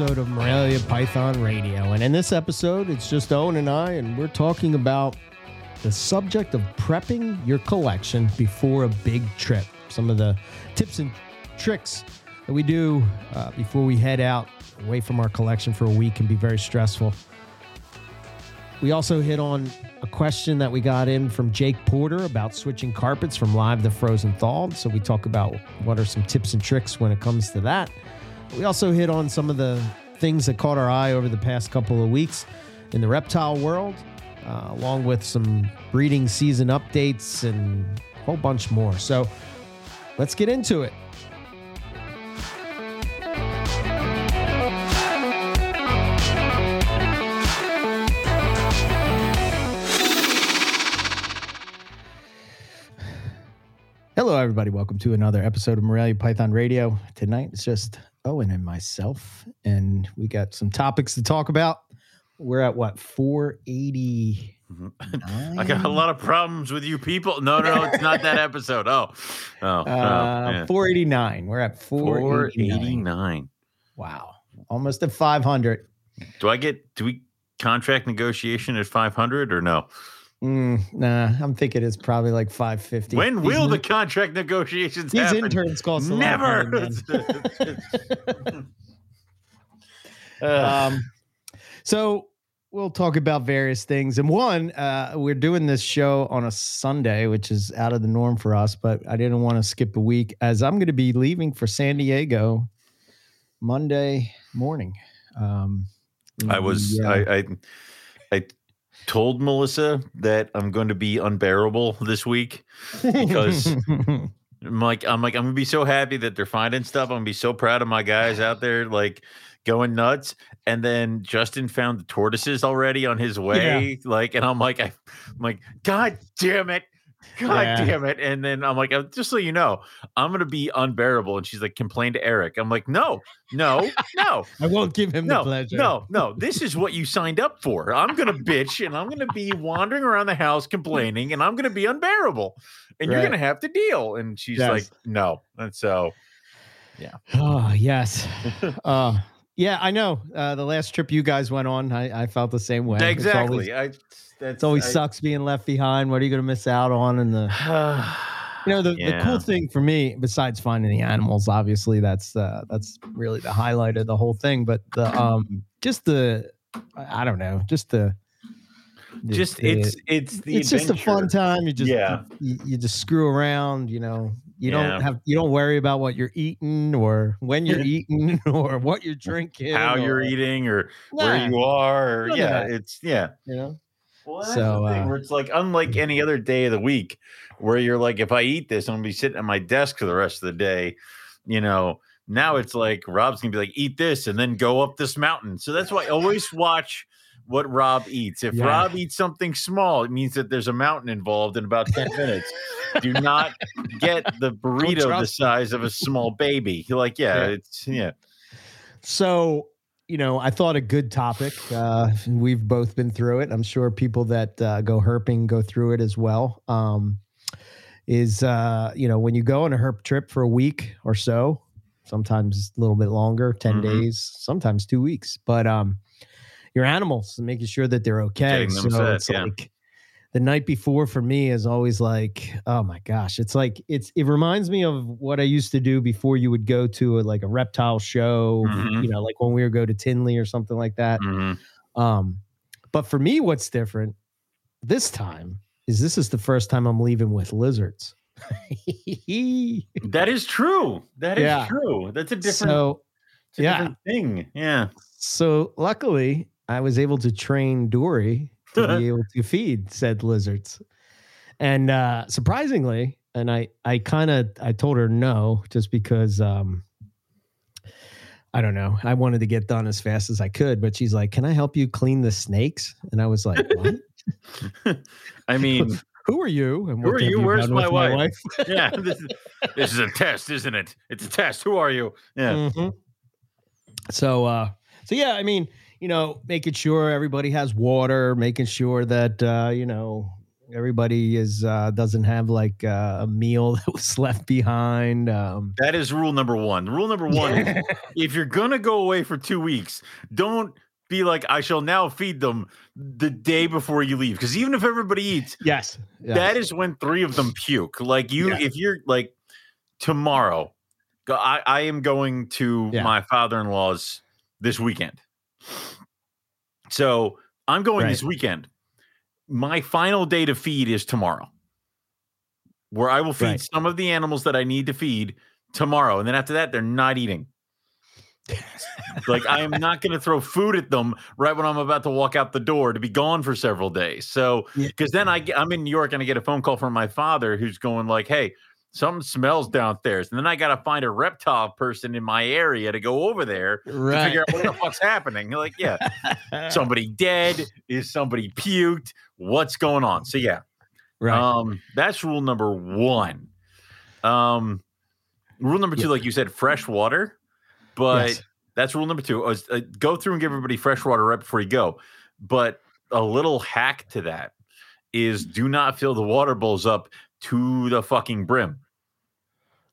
episode of Morelia Python Radio. And in this episode, it's just Owen and I, and we're talking about the subject of prepping your collection before a big trip. Some of the tips and tricks that we do uh, before we head out away from our collection for a week can be very stressful. We also hit on a question that we got in from Jake Porter about switching carpets from live to frozen thawed. So we talk about what are some tips and tricks when it comes to that. We also hit on some of the things that caught our eye over the past couple of weeks in the reptile world, uh, along with some breeding season updates and a whole bunch more. So let's get into it. Hello, everybody. Welcome to another episode of Morelia Python Radio. Tonight it's just Owen and myself, and we got some topics to talk about. We're at what 480. I got a lot of problems with you people. No, no, it's not that episode. Oh, oh, Uh, oh, yeah. 489. We're at 489. 489. Wow. Almost at 500. Do I get, do we contract negotiation at 500 or no? Mm, nah, I'm thinking it's probably like 550. When These will the contract negotiations these happen? interns cost a lot of Never. money. Um, so we'll talk about various things. And one, uh, we're doing this show on a Sunday, which is out of the norm for us, but I didn't want to skip a week as I'm going to be leaving for San Diego Monday morning. Um, I was, the, uh, I, I, I told Melissa that I'm going to be unbearable this week. because- I'm like, I'm like, I'm gonna be so happy that they're finding stuff. I'm gonna be so proud of my guys out there, like going nuts. And then Justin found the tortoises already on his way, like, and I'm like, I, am like, God damn it, God Yeah. damn it. And then I'm like, uh, just so you know, I'm gonna be unbearable. And she's like, complain to Eric. I'm like, no, no, no. I won't give him the No, pleasure. no, no. This is what you signed up for. I'm gonna bitch and I'm gonna be wandering around the house complaining and I'm gonna be unbearable. And you're gonna have to deal. And she's Yes. like, no. And so yeah. Oh yes. uh, yeah, I know. Uh, the last trip you guys went on, I, I felt the same way. It's always- exactly. I that's always I, sucks being left behind. What are you going to miss out on? And the you know the, the cool thing for me, besides finding the animals, obviously that's uh, that's really the highlight of the whole thing. But the um just the I don't know, just the, the- just the- it's it's the it's just a fun time. You just Yeah. you, you just screw around. You know, you Yeah. don't have you don't worry about what you're eating or when you're eating or what you're drinking, how or, you're eating or Nah, where you are. Or, yeah, that. it's yeah. You know, Well, that's So, the thing uh, where it's like unlike any other day of the week, where you're like, if I eat this, I'm gonna be sitting at my desk for the rest of the day. You know, now it's like Rob's gonna be like, eat this and then go up this mountain. So that's why I always watch what Rob eats. If Yeah. Rob eats something small, it means that there's a mountain involved in about 10 minutes. Do not get the burrito the size of a small baby. You're like, yeah, Yeah. it's yeah. So, you know, I thought a good topic. Uh, we've both been through it. I'm sure people that uh, go herping go through it as well. Um, is uh, you know, when you go on a herp trip for a week or so, sometimes a little bit longer, 10 Mhm. days, sometimes two weeks, but um, your animals and making sure that they're okay. So set, it's yeah. like the night before for me is always like, oh my gosh, it's like it's it reminds me of what I used to do before you would go to a, like a reptile show, Mhm. you know, like when we would go to Tinley or something like that. Mhm. Um, but for me, what's different this time is this is the first time I'm leaving with lizards. That is true. That is Yeah. true. That's a different so Yeah. different thing. Yeah. so luckily I was able to train Dory to be able to feed said lizards. And uh surprisingly, and I I kind of I told her no just because um I don't know. I wanted to get done as fast as I could, but she's like, "Can I help you clean the snakes?" And I was like, "What? I mean, Who are you? And Who what are have you? Where's done my wife?" yeah, this is, this is a test, isn't it? It's a test. Who are you? Yeah. Mhm. So, uh, so yeah, I mean, you know, making sure everybody has water, making sure that uh, you know Everybody is uh, doesn't have like uh, a meal that was left behind. Um, That is rule number one. Rule number one is if you're gonna go away for two weeks, don't be like, I shall now feed them the day before you leave. Because even if everybody eats, yes, yes. that is when three of them puke. Like you, Yeah. if you're like tomorrow, I, I am going to Yeah. my father-in-law's this weekend. So I'm going this weekend. My final day to feed is tomorrow, where I will feed Right. some of the animals that I need to feed tomorrow. And then after that, they're not eating. like I am not going to throw food at them right when I'm about to walk out the door to be gone for several days. So because then I get, I'm in New York and I get a phone call from my father who's going like, "Hey, something smells downstairs," and then I got to find a reptile person in my area to go over there to figure out what the fuck's happening. Like, yeah, somebody dead? Is somebody puked? What's going on? So yeah, right. um, that's rule number one. Um, rule number two, Yeah. like you said, fresh water. But Yes. that's rule number two. is, uh, go through and give everybody fresh water right before you go. But a little hack to that is do not fill the water bowls up to the fucking brim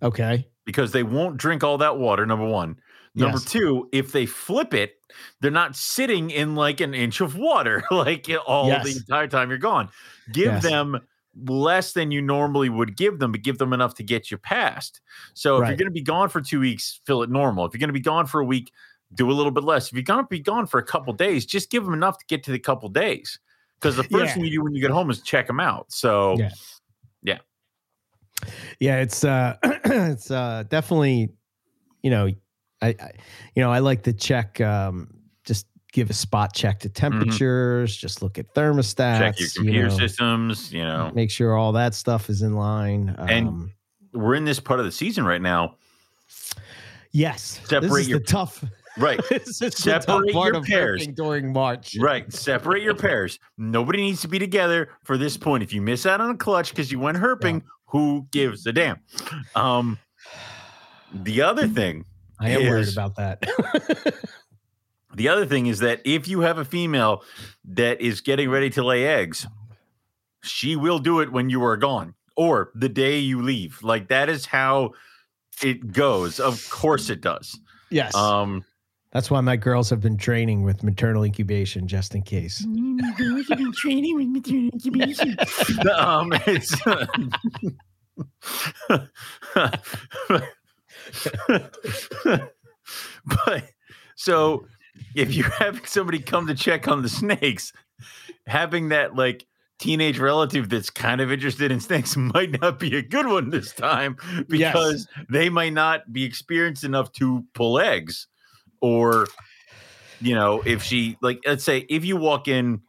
okay. because they won't drink all that water. Number one. Number Yes. two, if they flip it, they're not sitting in like an inch of water like all the entire time you're gone. Give Yes. them less than you normally would give them, but give them enough to get you past. So if you're going to be gone for two weeks, fill it normal. If you're going to be gone for a week, do a little bit less. If you're going to be gone for a couple days, just give them enough to get to the couple days. Because the first Yeah. thing you do when you get home is check them out. So Yeah. Yeah, Yeah, it's uh it's uh definitely you know, I, I you know, I like to check um just give a spot check to temperatures, just look at thermostats, Mm-hmm. check your you computer know, systems, you know. make sure all that stuff is in line. And Um, We're in this part of the season right now. yes, this separate is your- the tough Right. this is the tough Separate part your of pairs. during March. Right. Separate your pairs. Nobody needs to be together for this point. If you miss out on a clutch because you went herping, who gives a damn? Um, the other thing, I am worried about that. the other thing is that if you have a female that is getting ready to lay eggs, she will do it when you are gone or the day you leave. Like that is how it goes. Of course it does. yes. Um, That's why my girls have been training with maternal incubation just in case. Mm, my girls have been training with maternal incubation. um, it's, but so if you're having somebody come to check on the snakes, having that like teenage relative that's kind of interested in snakes might not be a good one this time Yes. because they might not be experienced enough to pull eggs or you know if she like let's say if you walk in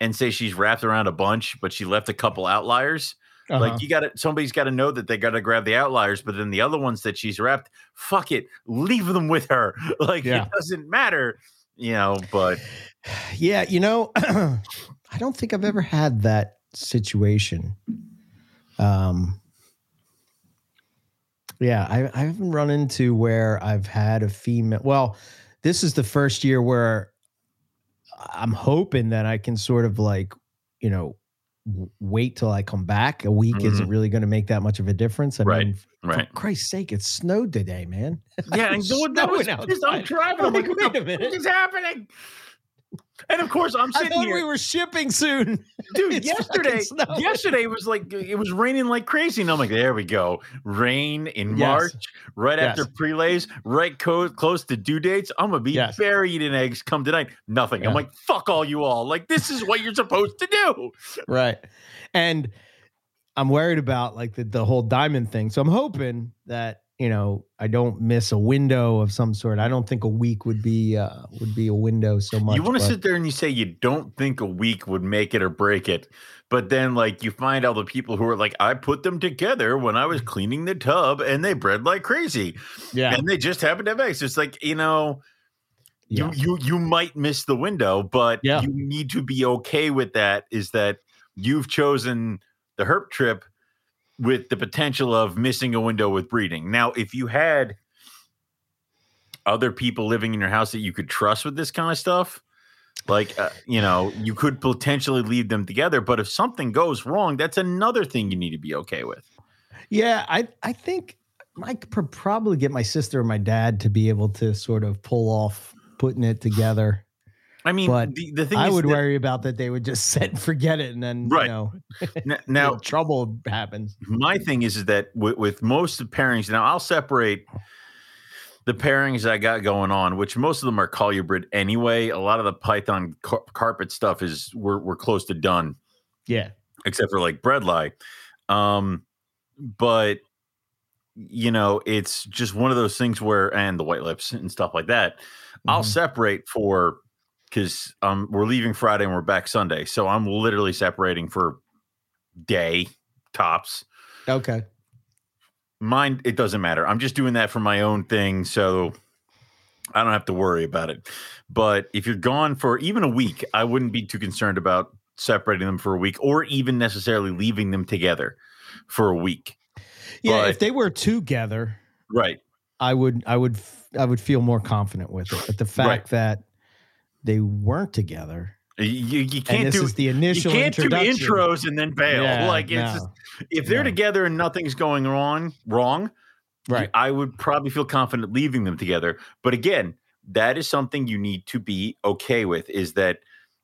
and say she's wrapped around a bunch but she left a couple outliers Uh-huh. like you got to somebody's got to know that they got to grab the outliers, but then the other ones that she's wrapped, fuck it, leave them with her. Like Yeah. it doesn't matter, you know. But Yeah, you know, I don't think I've ever had that situation. Um, yeah, I, I haven't run into where I've had a female. Well, this is the first year where I'm hoping that I can sort of like, you know, wait till I come back. A week isn't mm-hmm. really going to make that much of a difference. I Right, mean, right, for Christ's sake, it snowed today, man. yeah, and It's so that was just, I'm driving. I'm Like, wait a minute. fuck is happening? And of course, I'm I sitting thought here, we were shipping soon. dude. it's yesterday, yesterday was like it was raining like crazy, and I'm like, there we go, rain in Yes. March, right after Yes. prelays, right co- close to due dates. I'm gonna be Yes. buried in eggs come tonight. Nothing. I'm like, fuck all you all. Like this is what you're supposed to do. right and i'm worried about like the, the whole diamond thing so i'm hoping that you know i don't miss a window of some sort i don't think a week would be uh would be a window so much you want to sit there and you say you don't think a week would make it or break it, but then like you find all the people who are like, I put them together when I was cleaning the tub and they bred like crazy, yeah and they just happened to have eggs. It's like you know, yeah you you you might miss the window, but Yeah. you need to be okay with that. Is that you've chosen the herp trip with the potential of missing a window with breeding. Now, if you had other people living in your house that you could trust with this kind of stuff, Like, uh, you know, you could potentially leave them together, but if something goes wrong, that's another thing you need to be okay with. Yeah, I I think I could probably get my sister or my dad to be able to sort of pull off putting it together. I mean, But the, the thing I would that- worry about that they would just set and forget it, and then Right. you know n- now trouble happens. my thing is, is that with, with most of the pairings now i'll separate the pairings i got going on which most of them are colubrid anyway a lot of the python car- carpet stuff is we're, we're close to done Yeah, except for like bredli um but you know it's just one of those things where and the white lips and stuff like that i'll Mhm. separate for because um we're leaving friday and we're back sunday so i'm literally separating for day tops okay. mine it doesn't matter i'm just doing that for my own thing so i don't have to worry about it but if you're gone for even a week i wouldn't be too concerned about separating them for a week or even necessarily leaving them together for a week Yeah, But- if they were together, right I would I would I would feel more confident with it. But the fact Right. that they weren't together, you, you can't this do is the you initial can't do intros and then bail Yeah, like it's no, just, if they're no. together and nothing's going wrong, wrong right. I would probably feel confident leaving them together. But again, that is something you need to be okay with is that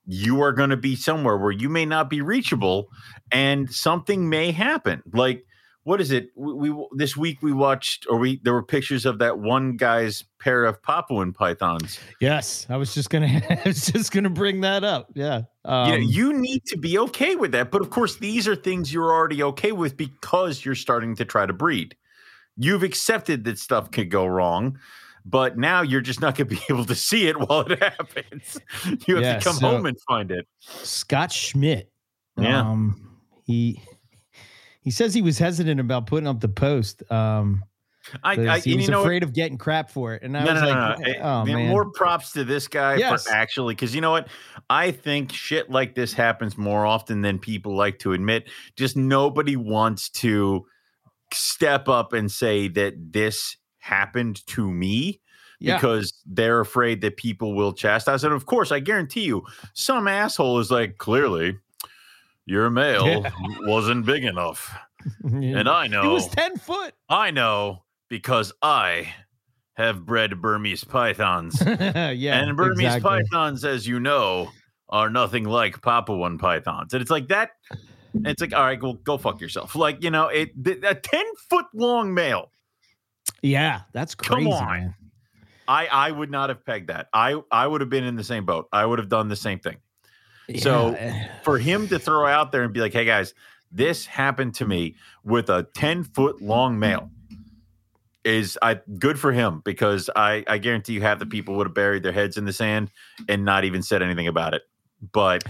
you are going to be somewhere where you may not be reachable and something may happen. Like what is it? We, we this week we watched or we there were pictures of that one guy's pair of Papuan pythons. Yes, I was just gonna I was just gonna bring that up. Yeah, um, you know, you need to be okay with that. But of course, these are things you're already okay with because you're starting to try to breed. You've accepted that stuff could go wrong, but now you're just not going to be able to see it while it happens. You have Yeah, to come so- home and find it. Scott Schmidt. Yeah. Um, he he says he was hesitant about putting up the post. Um, I, I he was you know, what? afraid of getting crap for it, and I no, was no, like, no. "Oh man, More props to this guy Yes. for actually, because you know what? I think shit like this happens more often than people like to admit. Just nobody wants to step up and say that this happened to me yeah, because they're afraid that people will chastise. And of course, I guarantee you, some asshole is like, clearly, your male Yeah. wasn't big enough. And I know, he was ten foot. I know because I have bred Burmese pythons. yeah, and Burmese exactly. pythons, as you know, are nothing like Papuan pythons. And it's like that. It's like, all right, well, go fuck yourself. Like, you know, it a 10 foot long male. Yeah, that's Come crazy. on. man. I, I would not have pegged that. I, I would have been in the same boat. I would have done the same thing. So, For him to throw out there and be like, hey guys, this happened to me with a 10 foot long male is I good for him because I, I guarantee you half the people would have buried their heads in the sand and not even said anything about it. But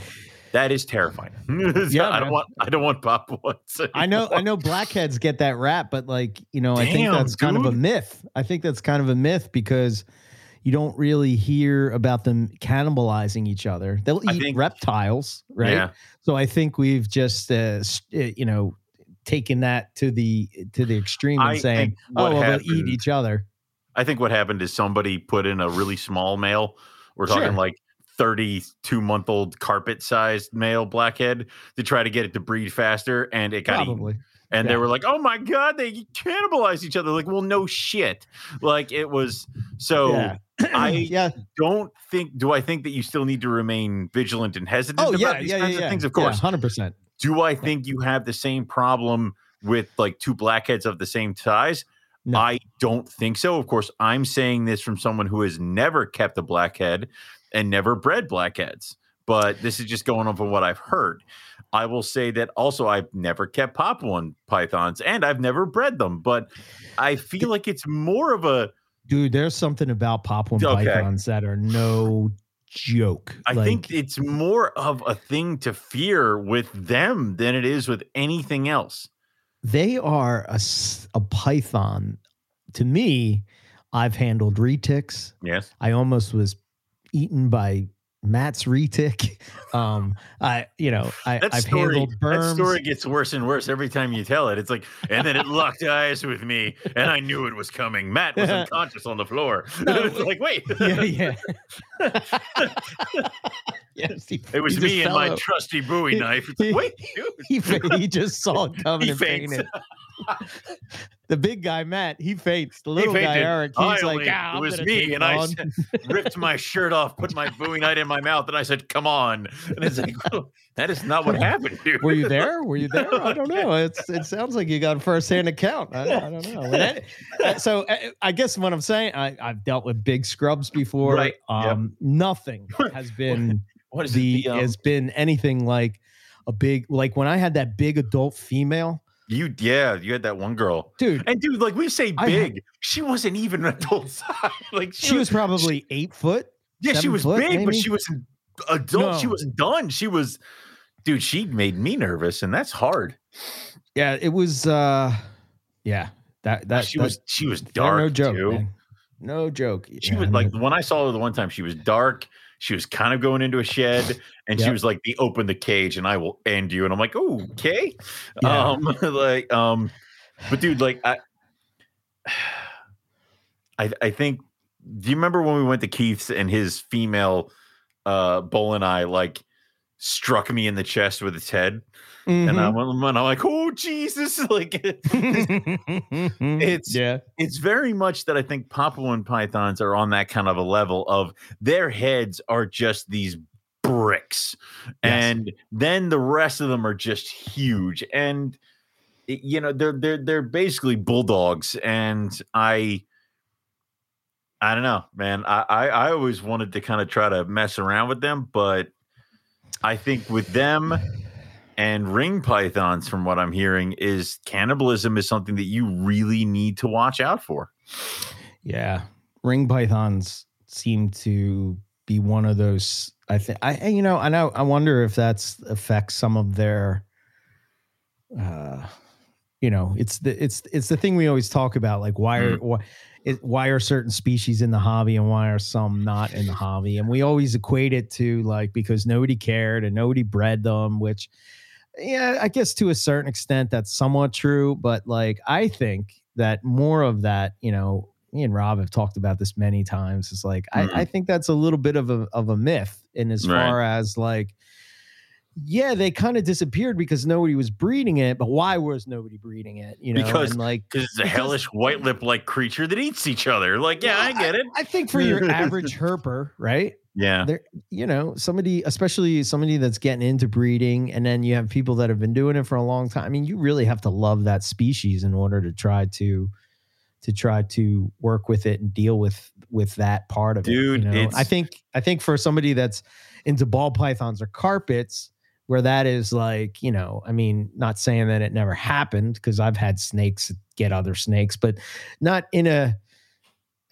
that is terrifying. Yeah, I don't man. want I don't want Papuans. I know, I know, blackheads get that rap, but like you know, I think Damn, that's kind of a myth. I think that's kind of a myth because you don't really hear about them cannibalizing each other. They'll eat think- reptiles, right? Yeah. So I think we've just, uh, uh, you know, taken that to the to the extreme and I saying, "Oh, well, they'll eat each other." I think what happened is somebody put in a really small male. We're talking Sure. like 32 month old carpet sized male blackhead to try to get it to breed faster. And it got eaten. And they were like, oh my God, they cannibalize each other. Like, well, no shit. Like, it was so. yeah. I yeah. don't think, do I think that you still need to remain vigilant and hesitant Oh about yeah. these Yeah. kinds Yeah. of yeah. things? Of course. Hundred percent. Do I think you have the same problem with like two blackheads of the same size? No. I don't think so. Of course, I'm saying this from someone who has never kept a blackhead and never bred blackheads, but this is just going off of what I've heard. I will say that also I've never kept Papuan pythons and I've never bred them, but I feel like it's more of a Dude, there's something about Papuan Okay. pythons that are no joke. I Like, think it's more of a thing to fear with them than it is with anything else. they are a, a python. To me, I've handled retics. Yes. I almost was eaten by Matt's retic. Um, I, you know, I, That I've story, handled that story gets worse and worse every time you tell it. It's like, and then it locked eyes with me, and I knew it was coming. Matt was unconscious on the floor. No. it's like, wait, yeah, yeah. yes, he, it was me and my out. trusty Bowie knife. It's like, wait, dude. he, he just saw it coming He and fainted. The big guy Matt, he faints. The little guy. Eric, I he's like, only- ah, it was me, and it I ripped my shirt off, put my Bowie knife in my mouth, and I said, "Come on!" And it's like, well, that is not what happened, dude. Were you there? Were you there? I don't know. It's it sounds like you got a first-hand account. I, I don't know. That- uh, so uh, I guess what I'm saying, I, I've dealt with big scrubs before. Right. Yep. Um, Nothing has been What is the it? The, um, has been anything like a big like when I had that big adult female you, yeah, you had that one girl, dude. and dude, like we say, big. she wasn't even an adult size. Like She was probably eight foot. Yeah, she was foot, big, but she wasn't adult. She wasn't done. She was, dude. She made me nervous, and that's hard. Yeah, it was. uh Yeah, that that she that- was, she was dark. No joke, too. No joke. She Yeah, was like mean, when I saw her the one time, she was dark. She was kind of going into a shed, and she was like, "The open the cage, and I will end you." And I'm like, "Oh, okay." Yeah. Um, like, um, but dude, like, I, I, I think. Do you remember when we went to Keith's and his female, uh, bull and I like struck me in the chest with its head, and I mhm. went, and I'm like, "Oh Jesus!" Like, it's- yeah, it's very much that I think Papuan pythons are on that kind of a level of their heads are just these bricks, and then the rest of them are just huge, and you know they're they're they're basically bulldogs, and I. I don't know, man. I, I, I always wanted to kind of try to mess around with them, but I think with them and ring pythons, from what I'm hearing, is cannibalism is something that you really need to watch out for. yeah. Ring pythons seem to be one of those. I think I you know I know I wonder if that's affects some of their. uh you know it's the it's it's the thing we always talk about like why are why, it, why are certain species in the hobby and why are some not in the hobby and we always equate it to like because nobody cared and nobody bred them which yeah i guess to a certain extent that's somewhat true but like i think that more of that you know me and rob have talked about this many times it's like Mhm. I, I think that's a little bit of a of a myth in as Right. far as like yeah, they kind of disappeared because nobody was breeding it. But why was nobody breeding it? You know, Because- and like Because it's a hellish white lip like creature that eats each other. Like, yeah, I get it. I think for your average herper, right? Yeah. There, you know, somebody, especially somebody that's getting into breeding, and then you have people that have been doing it for a long time. I mean, you really have to love that species in order to try to to try to work with it and deal with with that part of Dude, it. You know? I think I think for somebody that's into ball pythons or carpets, where that is like, you know, I mean, not saying that it never happened because I've had snakes get other snakes, but not in a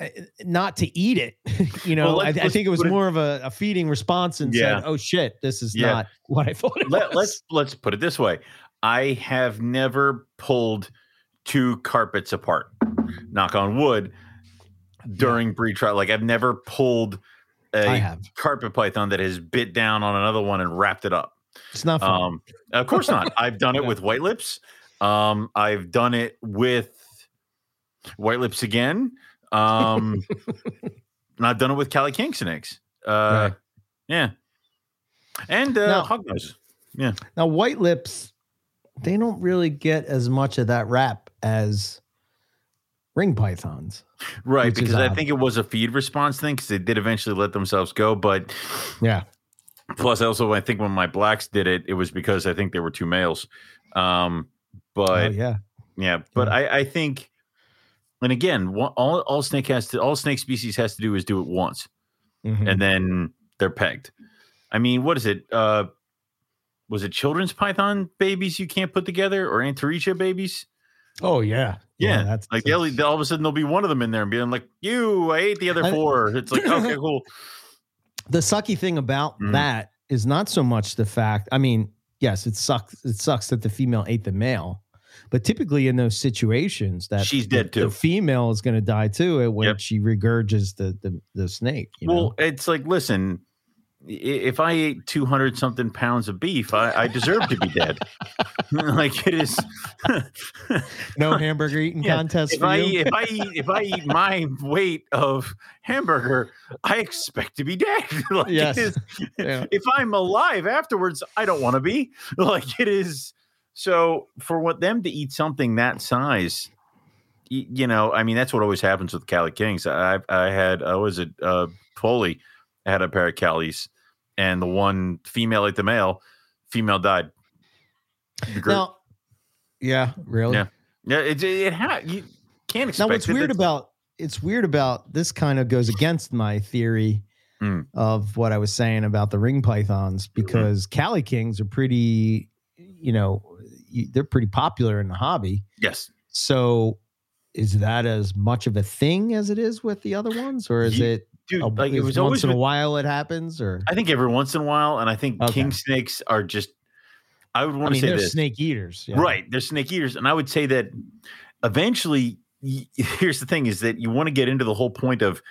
uh, not to eat it. you know, Well, I, I think it was it- more of a, a feeding response and Yeah. said, "Oh shit, this is Yeah. not what I thought it Let, was." let's let's put it this way. I have never pulled two carpets apart. Knock on wood. During breed trial, like I've never pulled a carpet python that has bit down on another one and wrapped it up. It's not fun. Um, of course not. I've done it Yeah. with white lips. Um, I've done it with white lips again. Um, and I've done it with Cali King snakes. Uh, Right. yeah, and uh, Now- hog noses. now, white lips, they don't really get as much of that rap as ring pythons. Right, because I odd. think it was a feed response thing because they did eventually let themselves go. But Yeah. Plus, also I think when my blacks did it, it was because I think there were two males. Um, but oh yeah. Yeah, but Yeah. I, I think, and again, all all snake has to all snake species has to do is do it once, Mhm. and then they're pegged. I mean, what is it? Uh, was it children's python babies you can't put together or Antaresia babies? oh yeah. Yeah, that's Like they'll, they'll- all of a sudden there'll be one of them in there and being like, "You, I ate the other four. It's like okay, cool. The sucky thing about Mhm. that is not so much the fact. I mean, yes, it sucks. It sucks that the female ate the male, but typically in those situations, that She's the- dead too. The female is going to die too uh, when Yep. she regurges the the, the snake. You know? Well, it's like, listen, if I ate 200 something pounds of beef, I, I deserve to be dead. like it is no hamburger eating yeah, contest if I, if I eat if I eat my weight of hamburger, I expect to be dead. like yes. Is, yeah. if I'm alive afterwards, I don't want to be. Like it is so for what them to eat something that size, you know, I mean, that's what always happens with Cali Kings. I I had I was at uh Foley had a pair of Calis and the one female ate the male, female died. Now, yeah, really? Yeah, yeah. It it, had you can't expect. Now, what's weird about it's weird about this kind of goes against my theory mm. of what I was saying about the ring pythons because mm-hmm. Cali Kings are pretty, you know, they're pretty popular in the hobby. Yes. So, is that as much of a thing as it is with the other ones, or is you, it dude. A, like it was once always in a while it happens, or I think every once in a while, and I think okay. king snakes are just. I would want I mean, to say they're this. snake eaters, yeah. right? They're snake eaters, and I would say that eventually. Here's the thing: is that you want to get into the whole point of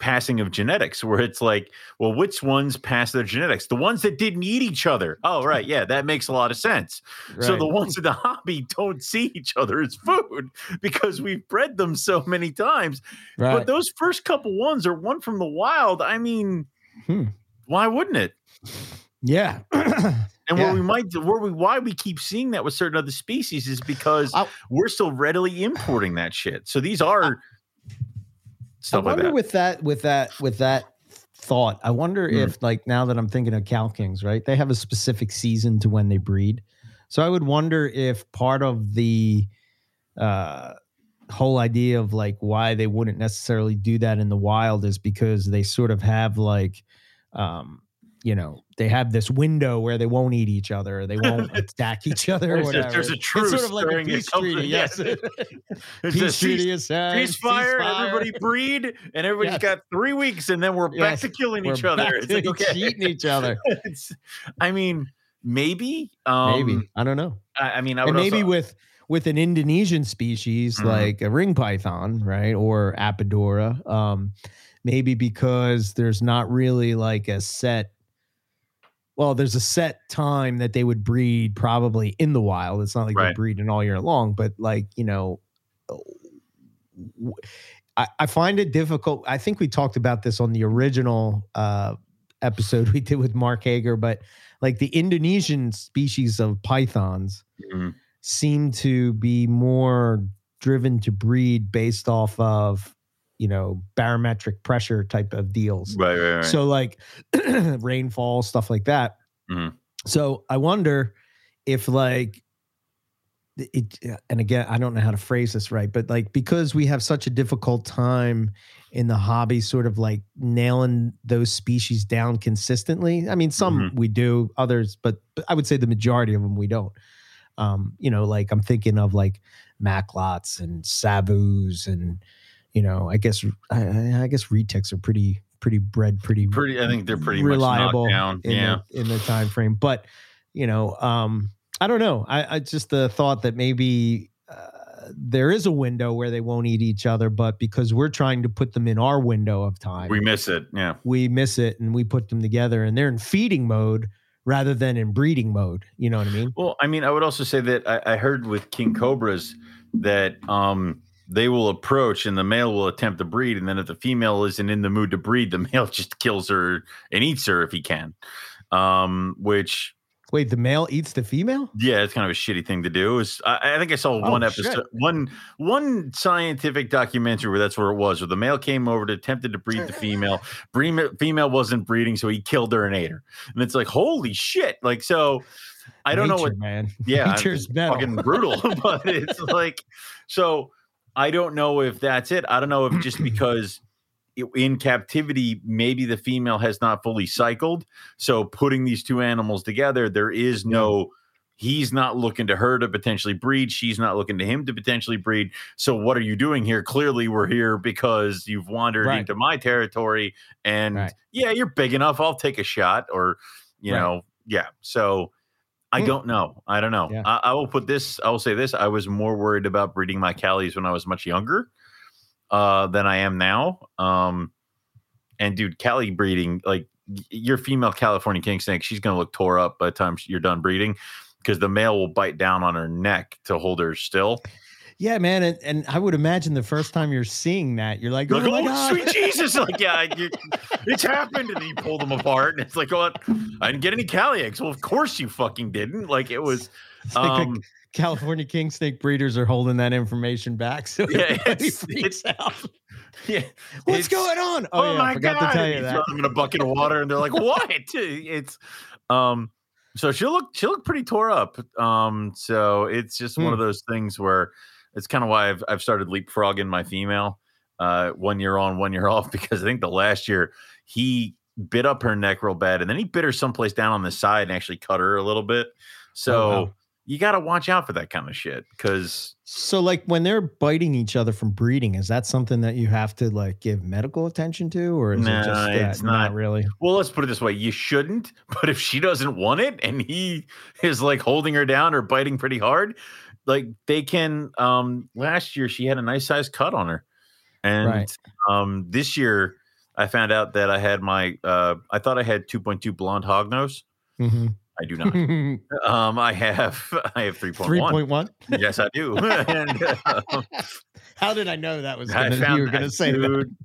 passing of genetics where it's like well which ones pass their genetics the ones that didn't eat each other oh right yeah that makes a lot of sense right. so the ones in the hobby don't see each other as food because we've bred them so many times right. but those first couple ones are one from the wild i mean hmm. why wouldn't it yeah And yeah. where we might, where we, why we keep seeing that with certain other species is because I, we're still readily importing that shit. So these are stuff I wonder like that. with that with that with that thought. I wonder mm. if like now that I'm thinking of Cal Kings, right? They have a specific season to when they breed. So I would wonder if part of the uh whole idea of like why they wouldn't necessarily do that in the wild is because they sort of have like um you know they have this window where they won't eat each other, they won't attack each other. Or whatever. there's a truce, it's sort of like a peace treaty. Yes, peace treaty is ceasefire. Everybody breed, and everybody's yes. got three weeks, and then we're yes. back to killing we're each other. It's like okay, eating each other. I mean, maybe, um, maybe I don't know. I, I mean, I and maybe also, with with an Indonesian species mm-hmm. like a ring python, right, or apodora. Um, maybe because there's not really like a set well, there's a set time that they would breed probably in the wild. It's not like right. they're breeding all year long, but like, you know, I, I, find it difficult. I think we talked about this on the original uh, episode we did with Mark Hager, but like the Indonesian species of pythons mm-hmm. seem to be more driven to breed based off of you know barometric pressure type of deals. Right, right, right. So like rainfall stuff like that. Mm-hmm. So I wonder if like it and again I don't know how to phrase this right, but like because we have such a difficult time in the hobby sort of like nailing those species down consistently. I mean some mm-hmm. we do, others but, but I would say the majority of them we don't. Um, you know, like I'm thinking of like Macklots and Savus and you know, I guess I, I guess retics are pretty pretty bred pretty pretty. I think they're pretty reliable down. In yeah, the, in the time frame. But you know, um, I don't know. I, I just the thought that maybe uh, there is a window where they won't eat each other, but because we're trying to put them in our window of time, we miss it. Yeah, we miss it, and we put them together, and they're in feeding mode rather than in breeding mode. You know what I mean? Well, I mean, I would also say that I, I heard with king cobras that um they will approach and the male will attempt to breed. And then if the female isn't in the mood to breed, the male just kills her and eats her if he can. Um, which Wait, the male eats the female? Yeah, it's kind of a shitty thing to do. Was, I, I, think I saw oh, one episode, shit. one one scientific documentary where that's where it was, where the male came over to attempted to breed the female. female wasn't breeding, so he killed her and ate her. And it's like, holy shit! Like so, I don't Nature, know what man. Yeah, Nature's fucking brutal, but it's like so. I don't know if that's it. I don't know if just because in captivity, maybe the female has not fully cycled. So putting these two animals together, there is no. He's not looking to her to potentially breed. She's not looking to him to potentially breed. So what are you doing here? Clearly, we're here because you've wandered right. into my territory, and right. yeah, you're big enough. I'll take a shot, or you right. know, yeah. So I hmm. don't know. I don't know. Yeah. I, I, will put this. I will say this. I was more worried about breeding my Callies when I was much younger uh, than I am now. Um, and dude, Cali breeding, like your female California king snake, she's going to look tore up by the time you're done breeding because the male will bite down on her neck to hold her still. Yeah, man, and, and I would imagine the first time you're seeing that, you're like, oh like, my oh, god, sweet Jesus! Like, yeah, you, it's happened, and then you pull them apart, and it's like, oh, I didn't get any Cali eggs. Well, of course you fucking didn't. Like, it was. It's like Um, California king snake breeders are holding that information back, so Yeah, it's- freaks out. yeah, What's going on? Oh, Oh, yeah, my I forgot god! to tell you you that. them in a bucket of water, and they're like, "What?" It's um. So she look she looked pretty tore up. Um. So it's just one of Hmm. those things where it's kind of why I've I've started leapfrogging my female, uh, one year on, one year off, because I think the last year he bit up her neck real bad, and then he bit her someplace down on the side and actually cut her a little bit. So. Oh, wow. You got to watch out for that kind of shit because So, like when they're biting each other from breeding, is that something that you have to like give medical attention to, or is Nah, it just it's not, not. really? Well, let's put it this way: you shouldn't. But if she doesn't want it, and he is like holding her down or biting pretty hard, like they can. Um, last year she had a nice size cut on her, and Right. um, this year I found out that I had my. Uh, I thought I had two point two blonde hognose. Mhm. I do not. um, I have. I have three point Three one. point one. Yes, I do. and, um, How did I know that was? I Gonna, found you were going to say that. dude.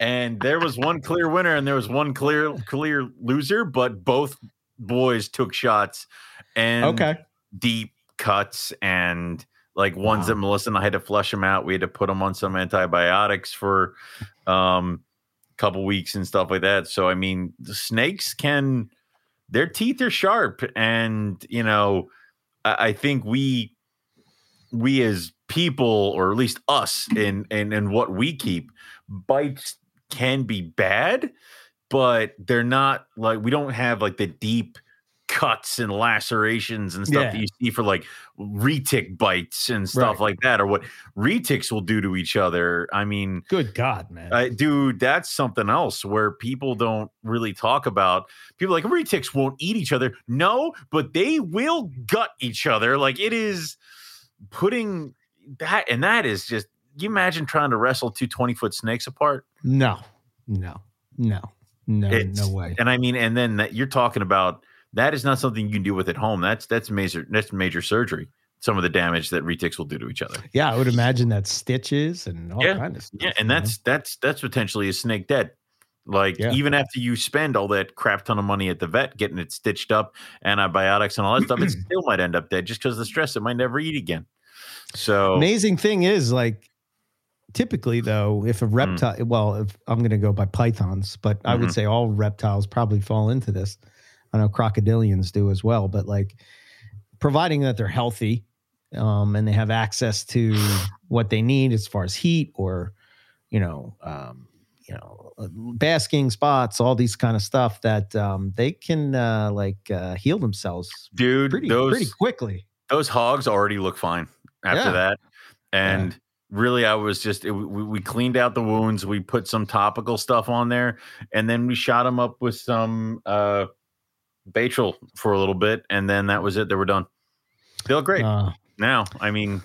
And there was one clear winner and there was one clear clear loser, but both boys took shots and Okay. deep cuts and like ones Wow. that Melissa and I had to flush them out. We had to put them on some antibiotics for um a couple weeks and stuff like that. So I mean, the snakes can their teeth are sharp and you know I, I think we we as people or at least us in in in what we keep bites can be bad but they're not like we don't have like the deep cuts and lacerations and stuff that you see for like retic bites and stuff Right. like that or what retics will do to each other i mean Good God, man. I, dude, that's something else where people don't really talk about. People like retics won't eat each other. No, but they will gut each other. Like it is putting that, and that is just. You imagine trying to wrestle two 20 foot snakes apart? no, no, no, no, It's- no way. And I mean, and then that you're talking about that is not something you can do with at home. That's that's major that's major surgery. Some of the damage that retics will do to each other. Yeah, I would imagine that stitches and all Yeah, kind of stuff. Yeah, and you know? that's that's that's potentially a snake dead. Like Yeah. even after you spend all that crap ton of money at the vet getting it stitched up, antibiotics and all that stuff, it still might end up dead just because of the stress. It might never eat again. So amazing thing is like typically though if a reptile well if i'm going to go by pythons but i would Mhm. say all reptiles probably fall into this i know crocodilians do as well but like providing that they're healthy um, and they have access to what they need as far as heat or you know um, you know basking spots all these kind of stuff that um, they can uh, like uh, heal themselves dude, pretty those pretty quickly those hogs already look fine after Yeah. that. And really, I was just it, we, we cleaned out the wounds. We put some topical stuff on there, and then we shot them up with some uh Baytril for a little bit, and then that was it. They were done. They look great Uh, now. I mean,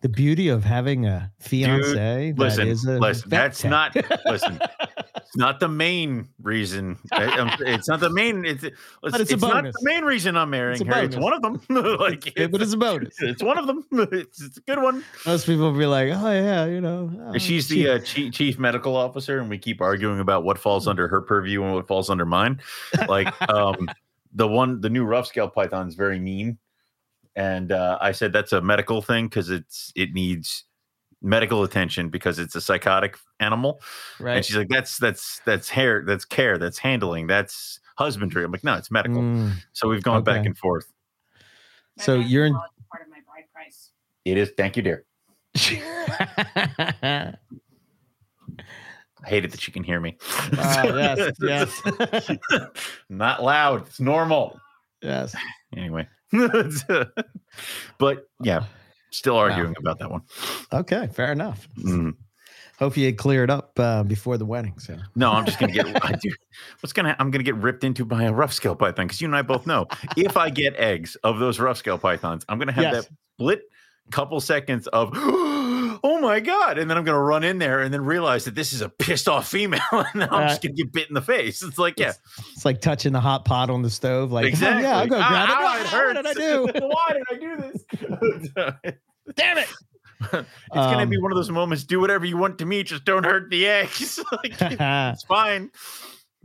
the beauty of having a fiance that listen, is a listen, that's tech. not- listen, it's not the main reason. It's not the main. It's it's, it's a it's not the main reason I'm marrying her. It's one of them. like Yeah, but it's a bonus. it's one of them. It's, it's a good one. Most people will be like, "Oh yeah, you know." oh, She's she- the uh, chief, chief medical officer, and we keep arguing about what falls under her purview and what falls under mine. Like um, the one, the new rough scale python is very mean, and uh, I said that's a medical thing because it's it needs medical attention because it's a psychotic animal. right. And she's like, that's that's that's hair, that's care, that's handling, that's husbandry. I'm like, no, it's medical. Mm. So we've gone back and forth. My So you're in- part of my bride price. It is. Thank you, dear. I hate it that you can hear me. Ah, yes, yes, Not loud. It's normal. yes. Anyway. but yeah, still arguing about that one. Okay, fair enough. Mm. Hope you clear it up uh, before the wedding. So No, I'm just gonna get. I do, what's gonna? I'm gonna get ripped into by a rough scale python because you and I both know if I get eggs of those rough scale pythons, I'm gonna have Yes. that split couple seconds of oh my god! And then I'm gonna run in there and then realize that this is a pissed off female, and now I'm just gonna get bit in the face. It's like, yeah, It's like touching the hot pot on the stove. Like, exactly. oh, yeah, I'll go grab it. ow, Ah, it What hurts. did I do? Why did I do this? Damn it! it's gonna be Um, one of those moments. Do whatever you want to me, just don't hurt the eggs. like, it's fine.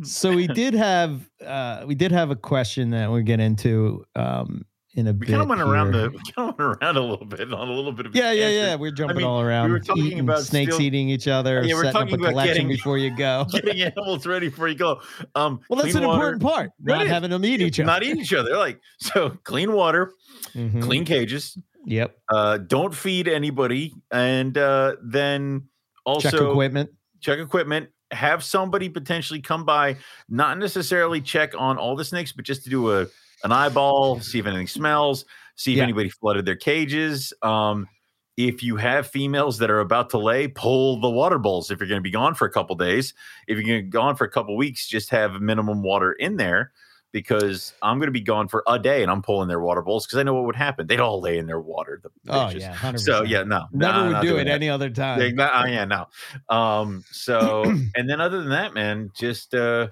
so we did have uh we did have a question that we'll get into um in a We bit. kind of went around the we kind of went around a little bit on a little bit of Yeah, yeah, tangent. yeah. We're jumping mean, all around. we were talking eating about snakes still- eating each other, Yeah, we're talking a about collection getting- before you go. Getting animals ready before you go. Um, Well, that's an water- important part. Not having them eat each other. Not eat each other. Like so, clean water, Mhm. clean cages. Yep. Uh, don't feed anybody, and uh, then also Check equipment. check equipment have somebody potentially come by not necessarily check on all the snakes but just to do a an eyeball see if anything smells see if Yeah. anybody flooded their cages um if you have females that are about to lay pull the water bowls if you're going to be gone for a couple days if you're going to be gone for a couple weeks just have minimum water in there because i'm going to be gone for a day and i'm pulling their water bowls because i know what would happen they'd all lay in their water the Oh bitches. yeah, hundred so yeah no Never nah, would do it that. any other time. Yeah, no, uh, yeah, no. Um, so and then other than that, man, just uh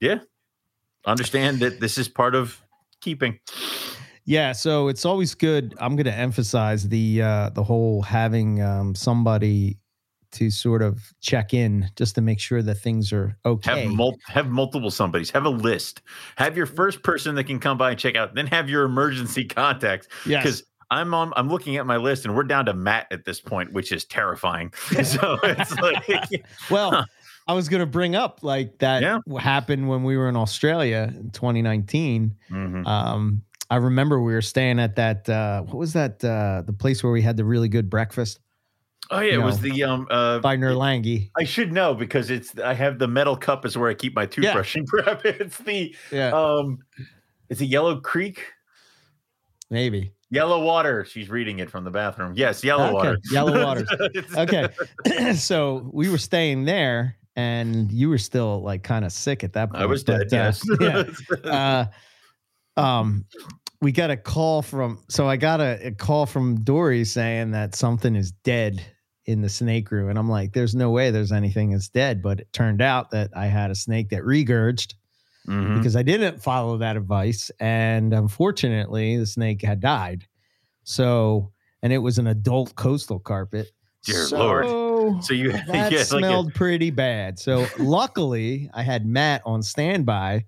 yeah. Understand that this is part of keeping. Yeah, so it's always good. I'm going to emphasize the uh, the whole having um, somebody to sort of check in just to make sure that things are okay. Have mul- have multiple somebodies. Have a list. Have your first person that can come by and check out. Then have your emergency contacts. Yeah. Because I'm on. I'm looking at my list, and we're down to Matt at this point, which is terrifying. so it's like, Well, I was going to bring up like that Yeah. happened when we were in Australia in 2019. Mhm. Um, I remember we were staying at that. Uh, what was that? Uh, the place where we had the really good breakfast oh yeah, it was the um. Uh, by Nourlangie. I should know because it's. I have the metal cup is where I keep my toothbrush and prep. It's the Yeah, um. It's a Yellow Creek. maybe. Yellow water. She's reading it from the bathroom. Yes, yellow Okay, water. Yellow waters. It's- Okay, so we were staying there, and you were still like kind of sick at that point. I was but, dead. uh, yes. yeah. uh, um, we got a call from. So I got a, a call from Dory saying that something is dead in the snake room, and I'm like, "There's no way there's anything that's dead." But it turned out that I had a snake that regurged Mhm. because I didn't follow that advice, and unfortunately, the snake had died. So, and it was an adult coastal carpet. Dear so, Lord. So you, that yeah, like a- smelled pretty bad. So luckily, I had Matt on standby.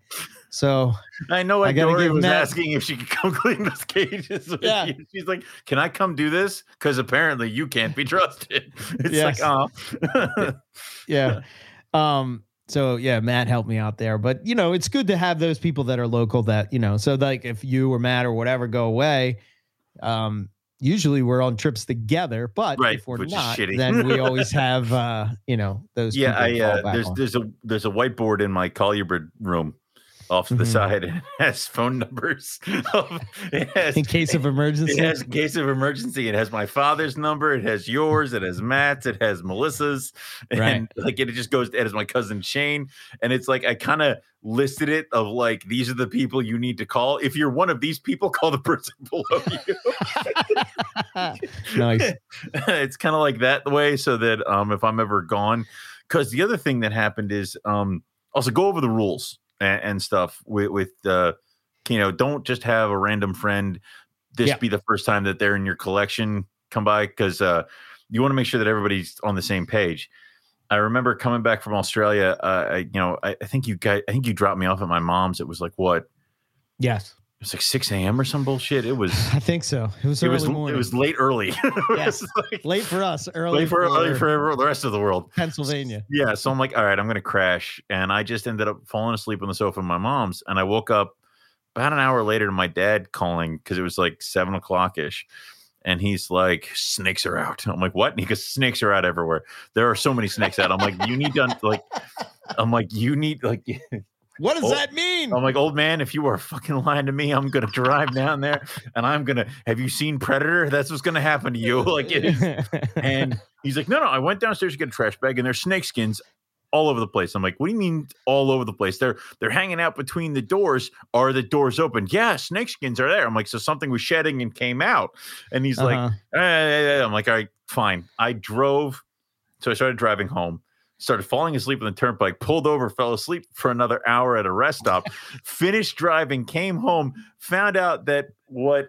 So I know I Dory was Matt- asking if she could come clean those cages. with Yeah. you. She's like, "Can I come do this?" Because apparently you can't be trusted. It's Yes. like, oh, yeah. Um, so yeah, Matt helped me out there. But you know, it's good to have those people that are local that, you know, so like if you or Matt or whatever go away, um, usually we're on trips together, but Right, if we're not, shitty. then we always have uh, you know, those yeah. I people to fall uh, there's on. there's a there's a whiteboard in my Collierwood room off to the Mhm. side. It has phone numbers. Of, has in case of emergency. It has in case of emergency. It has my father's number. It has yours. It has Matt's. It has Melissa's. And Right. like it just goes. It has my cousin Shane. And it's like I kind of listed it of like these are the people you need to call. If you're one of these people, call the person below you. nice. it's kind of like that way, so that um if I'm ever gone, because the other thing that happened is um also go over the rules and, and stuff with with uh you know don't just have a random friend this Yeah. be the first time that they're in your collection come by because uh you want to make sure that everybody's on the same page. I remember coming back from Australia. Uh, I, you know, I, I think you guys, I think you dropped me off at my mom's. It was like what? Yes. It was like six a.m. or some bullshit. It was. I think so. It was It early was. morning. It was late early. Yes. like- late for us, early late for, early for the rest of the world. Pennsylvania. Yeah, so I'm like, all right, I'm gonna crash, and I just ended up falling asleep on the sofa in my mom's, and I woke up about an hour later to my dad calling because it was like seven o'clock ish, and he's like, snakes are out. I'm like, what? And he goes, snakes are out everywhere. There are so many snakes out. I'm like, you need to like, I'm like, you need like. What does Oh, that mean? I'm like, old man, if you are fucking lying to me, I'm gonna drive down there and I'm gonna. Have you seen Predator? That's what's gonna happen to you. Like it is. And he's like, no, no, I went downstairs to get a trash bag and there's snake skins all over the place. I'm like, what do you mean all over the place? They're they're hanging out between the doors. Are the doors open? Yeah, snake skins are there. I'm like, so something was shedding and came out. And he's like, Uh-huh. eh, I'm like, all right, fine. I drove, so I started driving home. Started falling asleep on the turnpike, pulled over, fell asleep for another hour at a rest stop, finished driving, came home, found out that what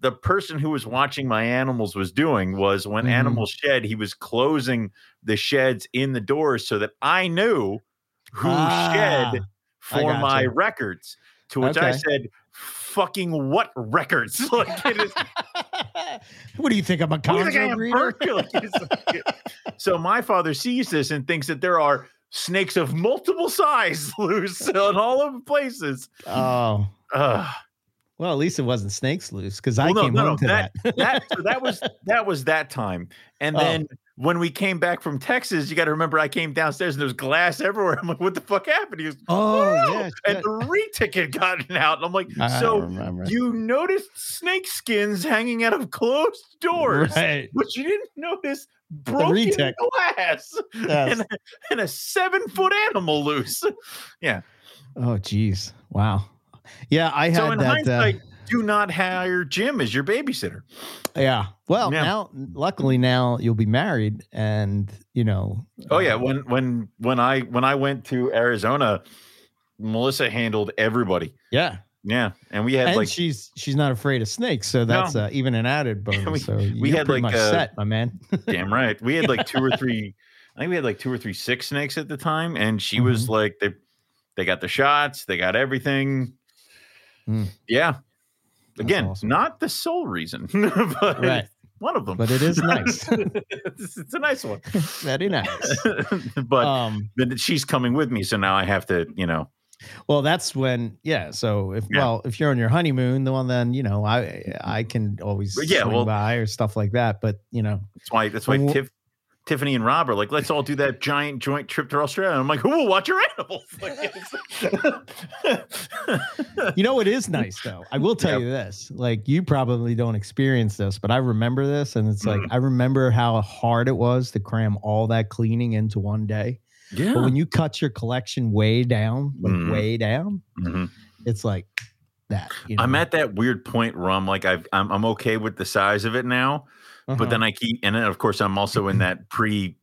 the person who was watching my animals was doing was when Mhm. animals shed, he was closing the sheds in the doors so that I knew who Ah, shed for my records. To which I said, fucking what records? like it is what do you think? I'm a What do you think I conjurer am, breeder? Burke? Like, it's- so my father sees this and thinks that there are snakes of multiple size loose in all over places. Oh, Ugh. well, at least it wasn't snakes loose because I no, came no, home no, to that. that so that was that was that time. And Oh. then when we came back from Texas, you got to remember I came downstairs and there was glass everywhere. I'm like, what the fuck happened? He goes, oh, yeah. and the re-ticket had gotten out. And I'm like, I so remember. you noticed snake skins hanging out of closed doors, right. but you didn't notice broken glass Yes. and, and a seven foot animal loose. Yeah. Oh, geez. Wow. Yeah, I had So in that. uh, hindsight, do not hire Jim as your babysitter. yeah. Well, Yeah. now, luckily, now you'll be married, and you know. Oh yeah, uh, when when when I when I went to Arizona, Melissa handled everybody. yeah, Yeah, and we had and like she's she's not afraid of snakes, so that's uh, even an added bonus. We- so we had, like, much uh, set, my man. damn right. We had like two or three. I think we had like two or three six snakes at the time, and she was Mm-hmm. like they they got the shots, they got everything. Mm. Yeah. Again, awesome. not the sole reason, but Right. one of them. But it is nice. it's, it's a nice one. Very nice. but um, she's coming with me, so now I have to, you know, well, that's when, yeah. So if Yeah. well, if you're on your honeymoon, well, then you know, I I can always Yeah, well- by or stuff like that. But you know, That's why. That's why Tiff, Tiffany and Rob are like, let's all do that giant joint trip to Australia. I'm like, who will watch your animals? Like, you know, it is nice though. I will tell Yeah. you this: like you probably don't experience this, but I remember this, and it's like Mhm. I remember how hard it was to cram all that cleaning into one day. yeah. But when you cut your collection way down, like Mhm. way down, Mhm. it's like that. You know? I'm at that weird point where I'm like, I've, I'm, I'm okay with the size of it now, Uh-huh. but then I keep, and then of course I'm also in that pre,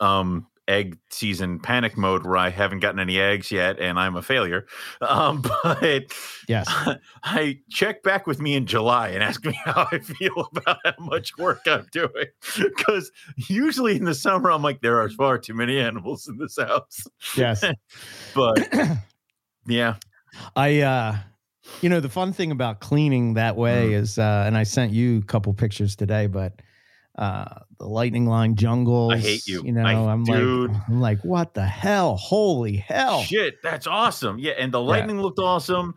um, egg season panic mode where I haven't gotten any eggs yet and I'm a failure. Um, but yes, I check back with me in July and ask me how I feel about how much work I'm doing. Because usually in the summer, I'm like, there are far too many animals in this house. yes. But yeah, I uh you know the fun thing about cleaning that way Mm. is uh and I sent you a couple pictures today but uh the lightning line jungle. I hate you. you know I- I'm dude. like I'm like what the hell holy hell shit, that's awesome. Yeah, and the lightning looked awesome.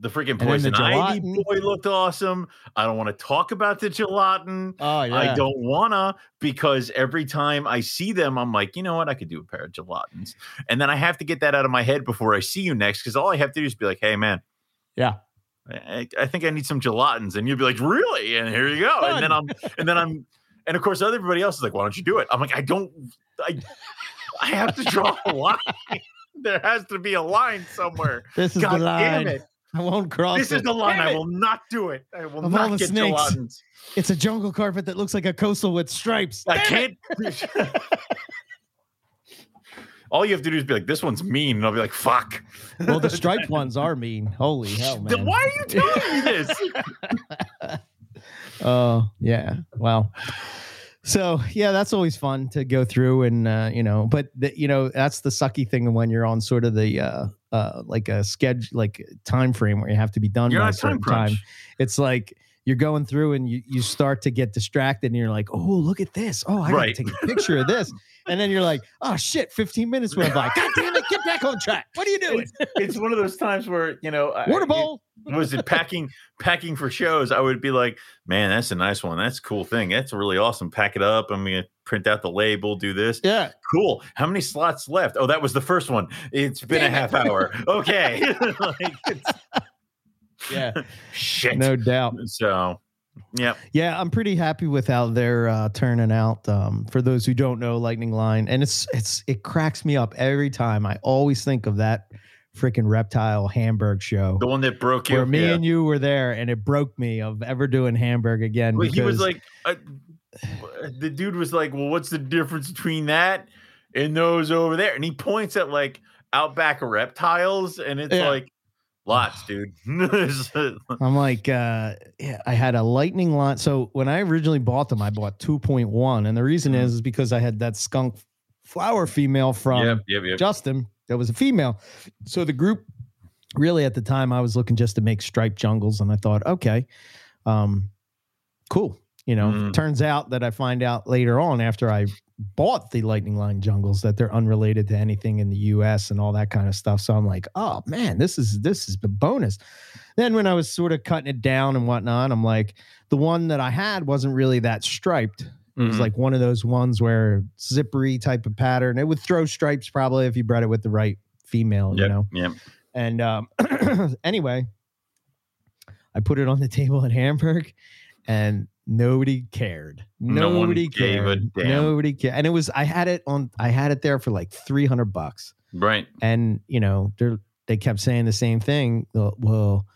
The freaking then the poison ivy boy looked awesome. I don't want to talk about the gelatin. oh yeah I don't wanna because every time I see them, I'm like, you know what? I could do a pair of gelatins. And then I have to get that out of my head before I see you next because all I have to do is be like, hey, man, yeah I, I think I need some gelatins. And you'll be like, really? And here you go. And then I'm, and then I'm, and of course, everybody else is like, why don't you do it? I'm like, I don't, I, I have to draw a line. there has to be a line somewhere. this is God the line damn it. I won't cross This it. is the line. I will not do it. I will Of all not the get snakes. gelatins. it's a jungle carpet that looks like a coastal with stripes I Damn it. can't. All you have to do is be like, "This one's mean," and I'll be like, "Fuck." well the striped ones are mean holy hell Then man why are you telling me this? Oh, yeah. Well, so yeah, that's always fun to go through and, uh, you know, but the, you know, that's the sucky thing when you're on sort of the, uh, uh, like a schedule, like time frame where you have to be done You're by a a time certain time. It's like you're going through and you, you start to get distracted and you're like, oh, look at this. Oh, I Right. gotta take a picture of this. And then you're like, oh shit, 15 minutes went by. God damn it, get back on track. What are you doing? It's one of those times where you know, I- Water it- bowl. was it packing packing for shows? I would be like, "Man, that's a nice one. That's a cool thing. That's really awesome. Pack it up. I'm gonna print out the label. Do this. Yeah. Cool. How many slots left? Oh, that was the first one. It's been a Damn it. half hour. Okay. Like, it's- Yeah. shit. No doubt. So, yeah. Yeah, I'm pretty happy with how they're uh, turning out. Um, for those who don't know, Lightning Line, and it's it's it cracks me up every time. I always think of that freaking reptile Hamburg show The one that broke you. where me yeah. and you were there, and it broke me of ever doing Hamburg again. Well, he was because- like, uh, the dude was like, "Well, what's the difference between that and those over there?" And he points at like outback reptiles, and it's Yeah. like lots, dude. I'm like, uh, yeah, I had a lightning lot. So when I originally bought them, I bought 2.1. And the reason Mhm. is, is because I had that skunk flower female from yep, yep, yep. Justin that was a female. So the group really at the time I was looking just to make striped jungles and I thought, okay, um, cool. You know, Mm. turns out that I find out later on after I bought the lightning line jungles that they're unrelated to anything in the US and all that kind of stuff. So I'm like, oh man, this is this is the bonus. Then when I was sort of cutting it down and whatnot, I'm like, the one that I had wasn't really that striped. It was Mhm. like one of those ones where zippery type of pattern. It would throw stripes probably if you bred it with the right female, you Yep, know. yep. And um, anyway, I put it on the table in Hamburg, and nobody cared. No Nobody gave cared. Nobody cared. And it was I had it on. I had it there for like three hundred bucks, Right. and you know they they kept saying the same thing. Well,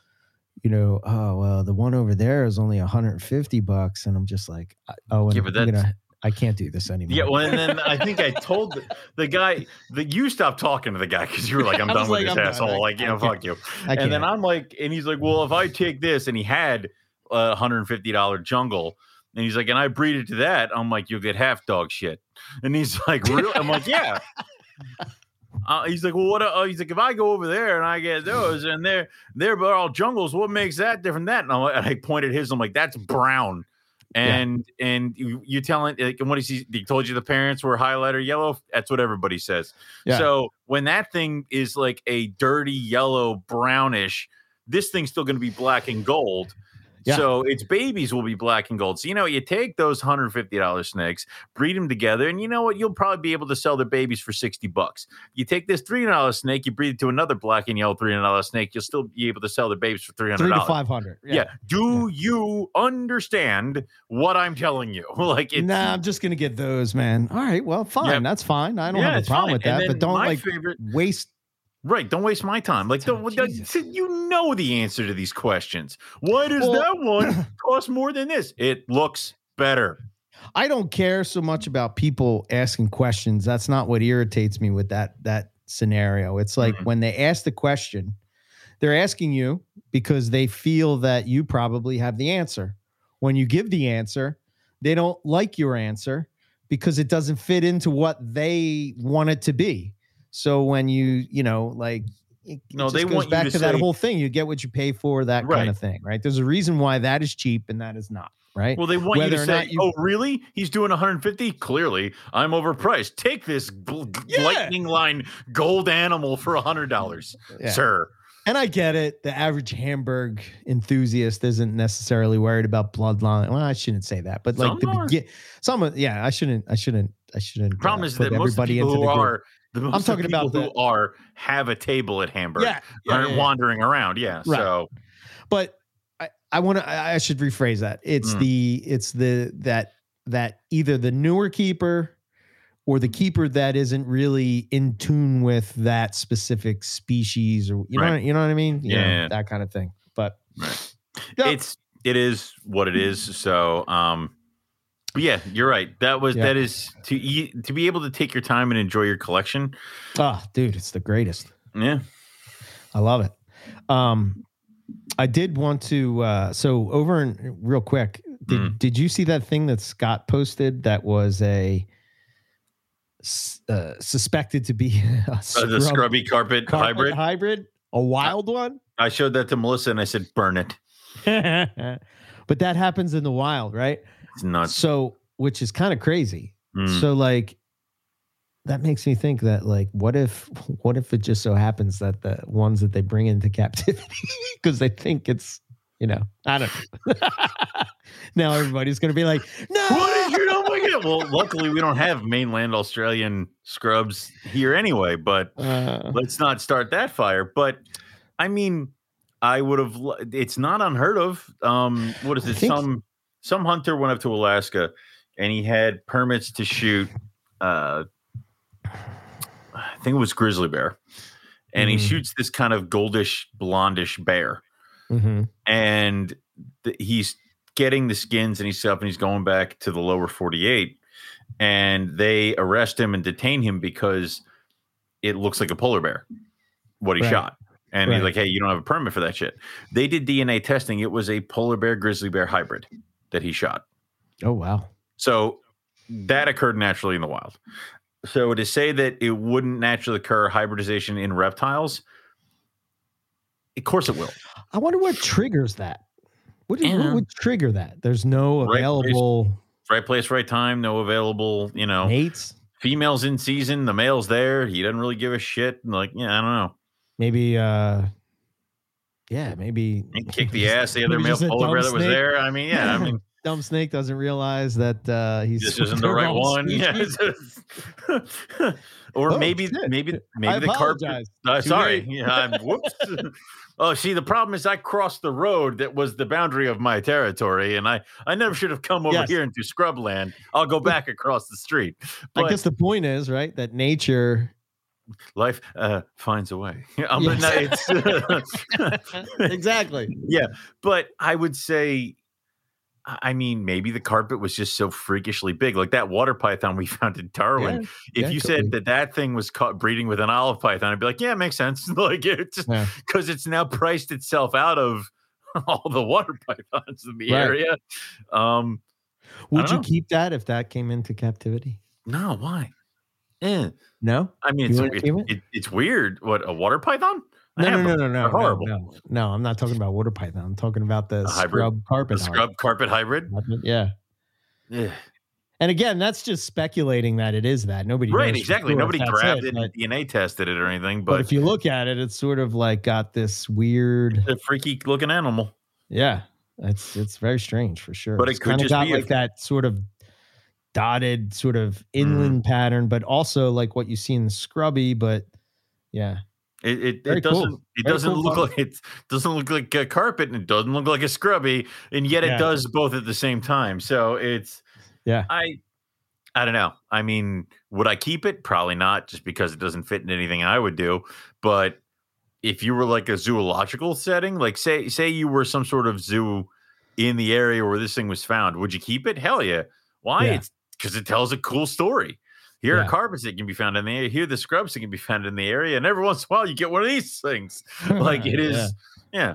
you know, oh well, the one over there is only 150 bucks, and I'm just like, oh, and Yeah, but I'm that's- gonna, I can't do this anymore. Yeah, well, and then I think I told the, the guy that you stopped talking to the guy because you were like, "I'm done was with this I'm asshole." I- like, you know, fuck you. And then. I'm like, and he's like, "Well, if I take this," and he had a hundred fifty dollar jungle, and he's like, "And I breed it to that," I'm like, "You'll get half dog shit." And he's like, "Really?" I'm like, "Yeah." Uh, he's like, well, what? Uh, he's like, if I go over there and I get those, and they're they're all jungles, what makes that different? than That and, like- and I pointed his. I'm like, that's brown, and and you, you telling like, and what is he? He told you the parents were highlighter yellow. That's what everybody says. Yeah. So when that thing is like a dirty yellow brownish, this thing's still going to be black and gold. Yeah. So its babies will be black and gold. So you know, you take those hundred fifty dollars snakes, breed them together, and you know what? You'll probably be able to sell their babies for sixty bucks. You take this three hundred dollars snake, you breed it to another black and yellow three hundred dollars snake, you'll still be able to sell their babies for three hundred three to dollars. five hundred. Yeah. Do you understand what I'm telling you? like it's nah, I'm just gonna get those, man. All right, well, fine. Yeah. That's fine. I don't yeah, have a problem fine. with that. But don't like favorite waste. Right. Don't waste my time. Like, Oh, don't- you know the answer to these questions. Why does Well- that one cost more than this? It looks better. I don't care so much about people asking questions. That's not what irritates me with that that scenario. It's like Mhm. when they ask the question, they're asking you because they feel that you probably have the answer. When you give the answer, they don't like your answer because it doesn't fit into what they want it to be. So when you, you know, like it, No, just they goes want you back to to, that whole thing. You get what you pay for, that Right. kind of thing, right? There's a reason why that is cheap and that is not, right? Well, they want you to say, you- "Oh, really? He's doing 150? Clearly, I'm overpriced. Take this bl- Yeah. lightning line gold animal for hundred dollars, Yeah. sir." And I get it. The average Hamburg enthusiast isn't necessarily worried about bloodline. Well, I shouldn't say that, but like Some the begin, some, yeah, I shouldn't, I shouldn't, I shouldn't. Problem uh, is put that most the people who group. are the of talking the people about who are have a table at Hamburg, yeah, yeah, aren't yeah, yeah. wandering around. Yeah, Right. so But I, I want to, I should rephrase that. It's Mm. the, it's the that that either the newer keeper or the keeper that isn't really in tune with that specific species, or you know, Right. what, you know what I mean? You know, Yeah. that kind of thing. But Right. It's it is what it is. So um yeah, you're right. That was Yeah. that is to eat to be able to take your time and enjoy your collection. oh, dude, it's the greatest. Yeah. I love it. Um, I did want to. Uh, so over in real quick, did Mm. did you see that thing that Scott posted that was a uh, suspected to be a Uh, the scrubby carpet, carpet hybrid. hybrid, a wild one? I showed that to Melissa and I said, burn it. but that happens in the wild, right? It's nuts. So, which is kind of crazy. Mm. So, like, that makes me think that, like, what if, what if it just so happens that the ones that they bring into captivity because they think it's, you know, I don't know. now everybody's gonna be like, no, What did you know? Well, luckily we don't have mainland Australian scrubs here anyway, but Uh, let's not start that fire. But I mean, I would have. It's not unheard of. Um, what is I it? Some some hunter went up to Alaska, and he had permits to shoot. Uh, I think it was grizzly bear, and he Mhm. shoots this kind of goldish blondish bear, mhm. and th- he's getting the skins and he's stuff and he's going back to the lower 48 and they arrest him and detain him because it looks like a polar bear what he Right. shot and he's like hey you don't have a permit for that shit they did dna testing it was a polar bear grizzly bear hybrid that he shot Oh wow. so that occurred naturally in the wild so to say that it wouldn't naturally occur hybridization in reptiles of course it will I wonder what triggers that. What, is, what would trigger that? There's no Right, available right place right time no available you know mates. females in season, the male's there. He doesn't really give a shit. Like, yeah, I don't know. Maybe uh yeah, maybe He kicked the ass the other male polar bear dumb that was there. I mean, yeah, I mean, dumb snake doesn't realize that uh he's this isn't the right one. Yeah. or Oh, maybe, shit. maybe, I maybe the carpet. Uh, sorry. Yeah, I'm, whoops. oh, see, the problem is I crossed the road that was the boundary of my territory, and I, I never should have come over Yes. here into scrubland. I'll go back across the street. I guess the point is, right, that nature life uh, finds a way. Yes. it's, exactly. but I would say, I mean, maybe the carpet was just so freakishly big, like that water python we found in Darwin. Yeah, if yeah, you said be. that that thing was caught breeding with an olive python, I'd be like, yeah, it makes sense. like it's just Yeah. because it's now priced itself out of all the water pythons in the Right. area. Um, Would you know. keep that if that came into captivity? no, why? Eh. No? I mean, You it's it, it? it- it's weird. What a water python? No, no, no, no, no, they're no, horrible. no, no. I'm not talking about water python. I'm talking about the hybrid- scrub carpet. Hog. scrub carpet hybrid. Yeah. Yeah. And again, that's just speculating that it is that. Nobody Right, exactly. sure Nobody grabbed it, it, DNA tested it or anything, but but, if you look at it, it's sort of like got this weird. freaky looking animal. Yeah, it's it's very strange for sure. But it It's could just got be like that sort of dotted sort of Mm. inland pattern, but also like what you see in the scrubby. But yeah, It it, it doesn't it Very doesn't cool look like it doesn't look like a carpet and it doesn't look like a scrubby and yet Yeah. it does both at the same time. So it's Yeah. I I don't know. I mean, would I keep it? Probably not, just because it doesn't fit in anything I would do. But if you were like a zoological setting, like say say you were some sort of zoo in the area where this thing was found, would you keep it? Hell yeah. Why? Yeah. It's because it tells a cool story. Here Yeah. are carpets that can be found in the area. Here are the scrubs that can be found in the area. And every once in a while you get one of these things. Like it is, Yeah.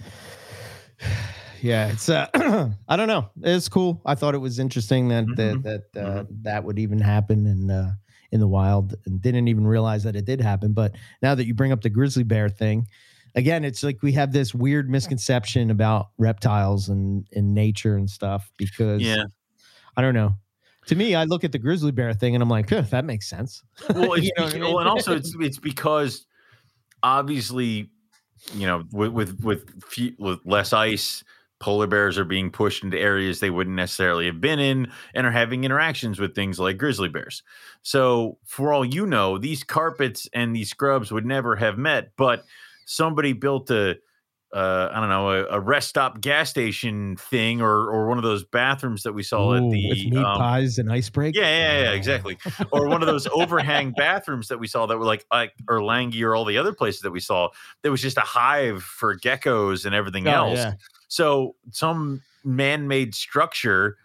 yeah. yeah, it's uh, I don't know. It's cool. I thought it was interesting that Mhm. that that uh, that would even happen in uh, in the wild, and didn't even realize that it did happen. But now that you bring up the grizzly bear thing, again, it's like we have this weird misconception about reptiles and in nature and stuff because Yeah. I don't know. To me, I look at the grizzly bear thing and I'm like, that makes sense. well, You know I well, and also it's it's because obviously, you know, with with with, few, with less ice, polar bears are being pushed into areas they wouldn't necessarily have been in, and are having interactions with things like grizzly bears. So, for all you know, these carpets and these scrubs would never have met, but somebody built a uh, I don't know, a, a rest stop gas station thing or or one of those bathrooms that we saw Ooh, at with the meat um, pies and ice break. yeah, yeah, yeah, exactly. Or one of those overhang bathrooms that we saw that were like, like or or all the other places that we saw. There was just a hive for geckos and everything Oh, else. yeah. So some man-made structure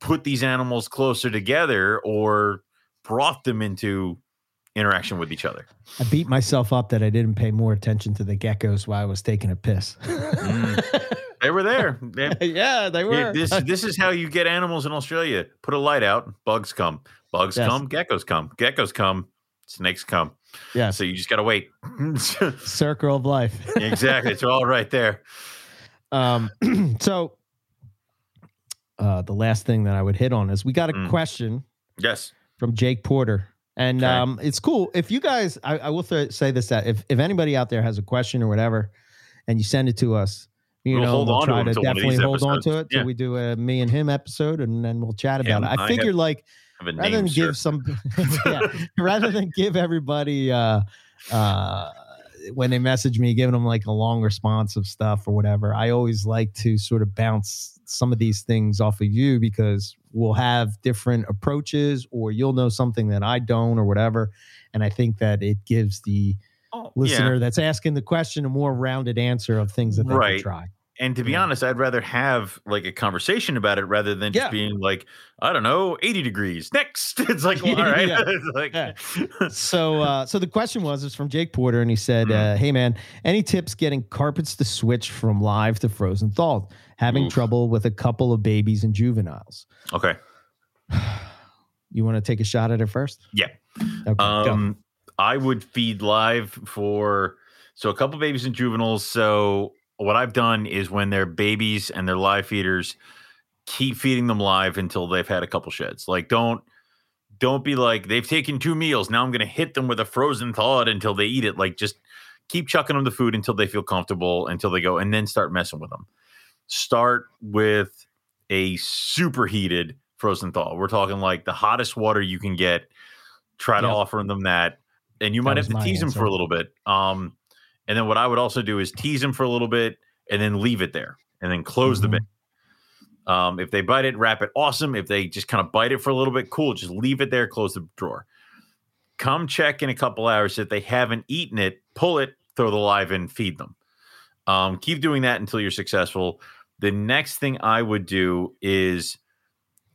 put these animals closer together or brought them into interaction with each other. I beat myself up that I didn't pay more attention to the geckos while I was taking a piss. They were there. Yeah, they were. this this is how you get animals in Australia. Put a light out, bugs come. Bugs Yes. come, geckos come. Geckos come, snakes come. yeah, So you just got to wait. circle of life. exactly. It's all right there. Um, so uh, the last thing that I would hit on is we got a Mm. question Yes. from Jake Porter. And Okay. um, it's cool if you guys. I, I will th- say this: that if if anybody out there has a question or whatever, and you send it to us, you We'll know, hold we'll on try to of definitely hold on to it episodes. till we do a me and him episode, and then we'll chat about Him, it. I I figure have- like have rather than sir. give some yeah, rather than give everybody uh uh when they message me giving them like a long response of stuff or whatever i always like to sort of bounce some of these things off of you because we'll have different approaches or you'll know something that i don't or whatever and i think that it gives the Oh, listener yeah. that's asking the question a more rounded answer of things that they Right. can try And to be Yeah. honest, I'd rather have like a conversation about it rather than just Yeah. being like, I don't know, 80 degrees. Next. It's like, well, all right. It's like, so uh so the question was it's from Jake Porter and he said, Mhm. uh, hey man, any tips getting carpets to switch from live to frozen thawed? Having Oof. trouble with a couple of babies and juveniles. okay. You want to take a shot at it first? Yeah. Okay. Um, I would feed live for so a couple of babies and juveniles. So what I've done is when they're babies and they're live feeders, keep feeding them live until they've had a couple sheds. Like don't don't be like they've taken two meals. Now I'm going to hit them with a frozen thawed until they eat it. Like just keep chucking them the food until they feel comfortable until they go and then start messing with them. Start with a superheated frozen thaw. We're talking like the hottest water you can get. Try to Yep. offer them that, and you might have to tease them for a little bit. Um, and then what I would also do is tease them for a little bit and then leave it there and then close the Mhm. bin. Um, if they bite it, wrap it. Awesome. If they just kind of bite it for a little bit, cool. Just leave it there. Close the drawer. Come check in a couple hours. If they haven't eaten it, pull it, throw the live in, feed them. Um, keep doing that until you're successful. The next thing I would do is,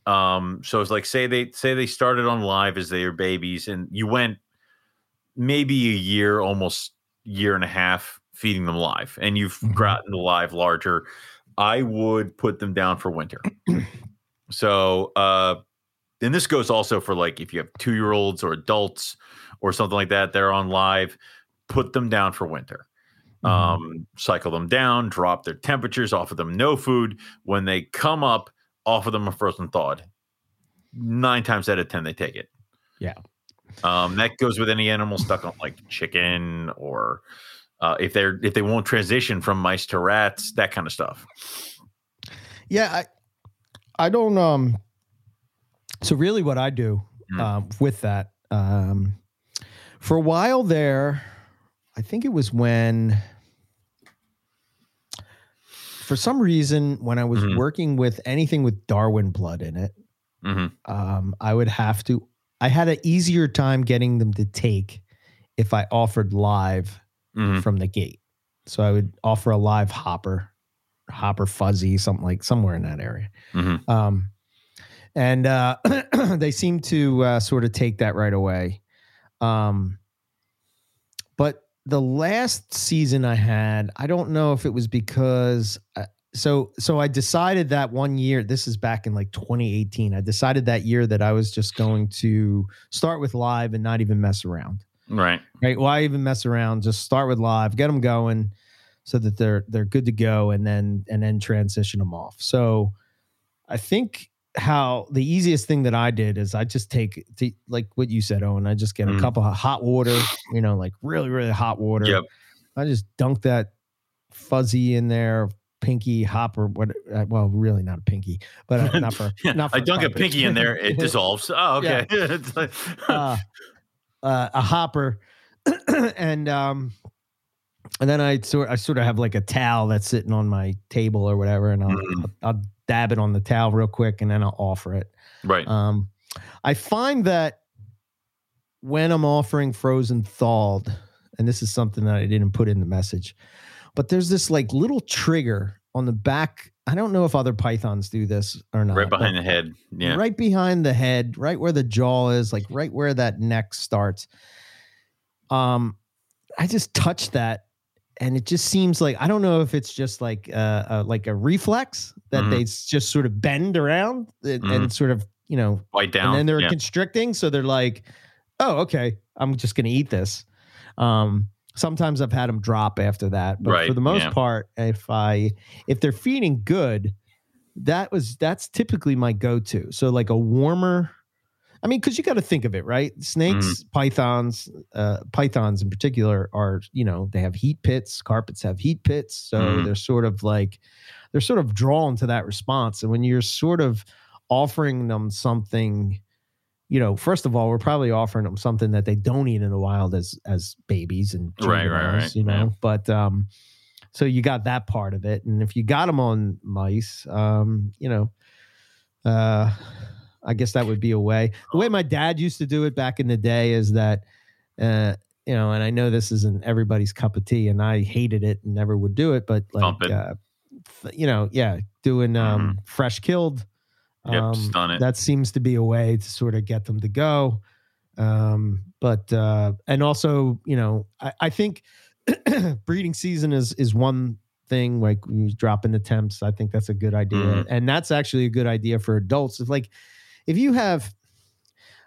um, so it's like say they say they started on live as they were babies, and you went maybe a year, almost year and a half feeding them live, and you've Mhm. gotten the live larger. I would put them down for winter. so, uh, and this goes also for like if you have two year olds or adults or something like that, they're on live, put them down for winter. Mhm. Um, cycle them down, drop their temperatures, offer them no food. When they come up, offer them a frozen thawed. Nine times out of ten, they take it. Yeah. Um, that goes with any animal stuck on like chicken or uh, if they're if they won't transition from mice to rats, that kind of stuff. Yeah, I I don't um so really what I do Mm. um with that um for a while there I think it was when for some reason when I was Mhm. working with anything with Darwin blood in it hmm um I would have to I had an easier time getting them to take if I offered live hmm from the gate. So I would offer a live hopper, hopper fuzzy, something like somewhere in that area. hmm Um, and uh, they seem to uh, sort of take that right away. Um, but the last season I had, I don't know if it was because. Uh, so so I decided that one year. This is back in like 2018. I decided that year that I was just going to start with live and not even mess around Right. right? Why even mess around? Just start with live, get them going, so that they're they're good to go, and then and then transition them off. So, I think how the easiest thing that I did is I just take the, like what you said, Owen. I just get a Mm. cup of hot water, you know, like really really hot water. Yep. I just dunk that fuzzy in there. Pinky hopper, what? Uh, well, really not a pinky, but uh, not for. Not for I dunk a pinky in there, it dissolves. Oh, okay. Like- uh, uh, a hopper, and um, and then I sort I sort of have like a towel that's sitting on my table or whatever, and I'll Mhm. I'll, I'll dab it on the towel real quick, and then I'll offer it. right. Um, I find that when I'm offering frozen thawed, and this is something that I didn't put in the message, but there's this like little trigger on the back. I don't know if other pythons do this or not. right behind the head. Yeah. Right behind the head, right where the jaw is, like right where that neck starts. Um, I just touched that, and it just seems like I don't know if it's just like uh, uh like a reflex that Mhm. they just sort of bend around and, and sort of you know, Bite down. and then they're yeah. constricting, so they're like, oh, okay, I'm just gonna eat this. Um, sometimes I've had them drop after that, but for the most yeah. part, if I if they're feeding good, that was that's typically my go-to. So like a warmer. I mean, because you got to think of it, right? Snakes, Mm-hmm. pythons, uh, pythons in particular are, you know, they have heat pits. Carpets have heat pits, so Mhm. they're sort of like, they're sort of drawn to that response. And when you're sort of offering them something, you know, first of all, we're probably offering them something that they don't eat in the wild as as babies and Right, right, right, you know. yeah. But um, so you got that part of it, and if you got them on mice, um, you know, uh, I guess that would be a way. The way my dad used to do it back in the day is that, uh, you know, and I know this isn't everybody's cup of tea, and I hated it and never would do it, but like it. uh, you know, yeah, doing um, fresh killed. Mm-hmm. Yep, Um, it. That seems to be a way to sort of get them to go. Um, but uh, and also, you know, I, I think breeding season is is one thing. Like when you drop in the temps, I think that's a good idea, Mhm. and that's actually a good idea for adults. It's like if you have.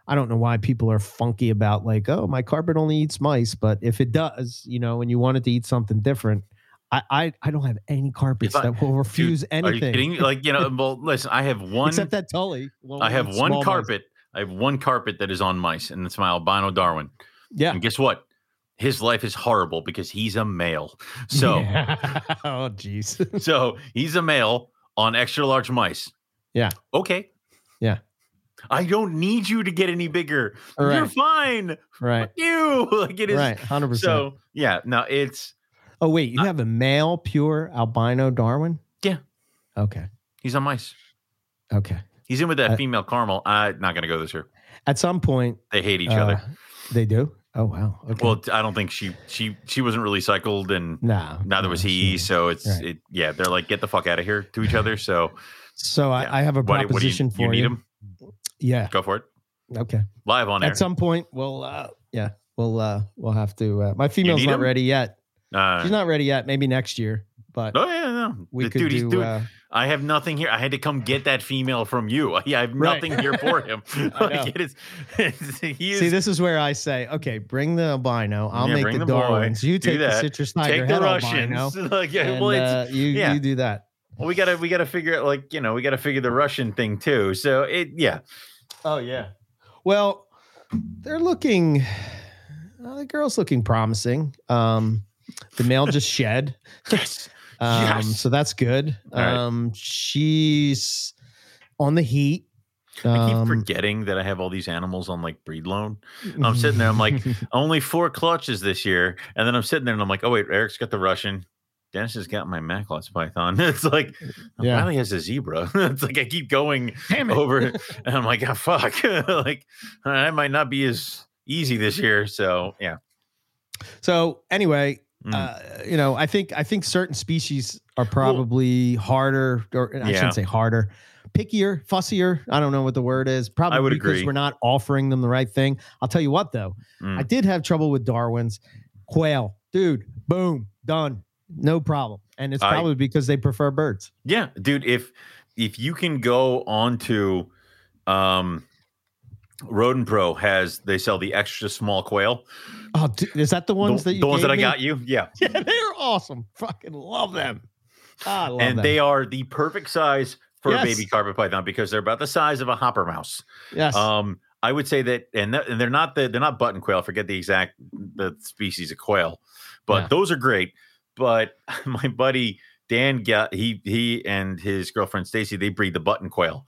I don't know why people are funky about like, oh, my carpet only eats mice, but if it does, you know, and you want it to eat something different, I I, I don't have any carpets I- that will refuse Dude, anything. Are you kidding? Like, you know, well, listen, I have one Except that Tully. won't I have one small mice. carpet. I have one carpet that is on mice, and it's my albino Darwin. Yeah. And guess what? His life is horrible because he's a male. So Yeah. oh, jeez. so he's a male on extra large mice. Yeah. Okay. I don't need you to get any bigger. All You're fine. right. You like it is. Right. Hundred percent. So yeah, no, it's Oh wait, you have a male pure albino Darwin? Yeah. Okay. he's on mice. Okay. He's in with that Uh, female caramel. I'm not gonna go this year. At some point, They hate each uh, other. They do. Oh wow. Okay. Well, I don't think she she she wasn't really cycled and no. neither no, was he. she- So it's Right. it, yeah, they're like get the fuck out of here to each other. So So yeah. I, I have a what, what proposition you, for you need you. Yeah. Go for it. Okay. Live on air. At some point, we'll. Uh, yeah. We'll. Uh, we'll have to. Uh, my female's not him? ready yet. Uh, She's not ready yet. Maybe next year. But oh yeah, no. we The could dude, do. uh, I have nothing here. I had to come get that female from you. I have Right. nothing here for him. Like it is, is See, this is where I say, okay, bring the albino. I'll Yeah, make the, the boy. You Do take the citrus take tiger the head Russians. albino. like yeah, And, well, uh, you yeah. you do that. well, we gotta we gotta figure out like you know we gotta figure the Russian thing too. So it yeah. Oh yeah. Well, they're looking. Uh, the girl's looking promising. Um, the male just shed. Yes. Um, Yes. so that's good. Right. Um, she's on the heat. I keep Um, forgetting that I have all these animals on like breed loan. I'm sitting there, I'm like, only four clutches this year. And then I'm sitting there and I'm like, oh, wait, Eric's got the Russian. Dennis has got my Macklots Python. It's like, Yeah. Riley has a zebra. it's like I keep going over and I'm like, oh, fuck. like, that might not be as easy this year. So, yeah. So anyway, Mm. uh, you know, I think I think certain species are probably harder, or I Yeah. shouldn't say harder, pickier, fussier. I don't know what the word is. Probably because agree. we're not offering them the right thing. I'll tell you what, though, Mm. I did have trouble with Darwin's quail, dude. Boom, done, no problem. And it's I- probably because they prefer birds. Yeah, dude. If if you can go onto um Rodent Pro has they sell the extra small quail. Oh, dude, is that the ones the, that you the ones that I me? got you? Yeah. Yeah, they're awesome. Fucking love them. I love and them. they are the perfect size for Yes. a baby carpet python because they're about the size of a hopper mouse. yes. Um, I would say that, and, that, and they're not the they're not button quail. I forget the exact the species of quail, but Yeah. those are great. But my buddy Dan got he he and his girlfriend Stacy they breed the button quail,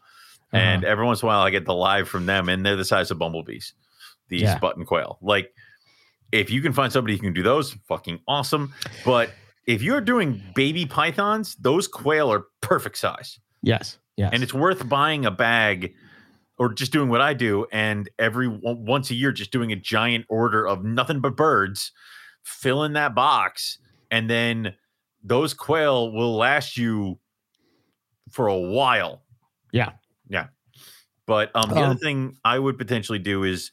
and Uh-huh. every once in a while I get the live from them, and they're the size of bumblebees. These Yeah. button quail, like if you can find somebody who can do those, fucking awesome. But if you're doing baby pythons, those quail are perfect size yes. Yes. and it's worth buying a bag or just doing what I do and every once a year just doing a giant order of nothing but birds fill in that box and then those quail will last you for a while Yeah. yeah but um the Um, other thing I would potentially do is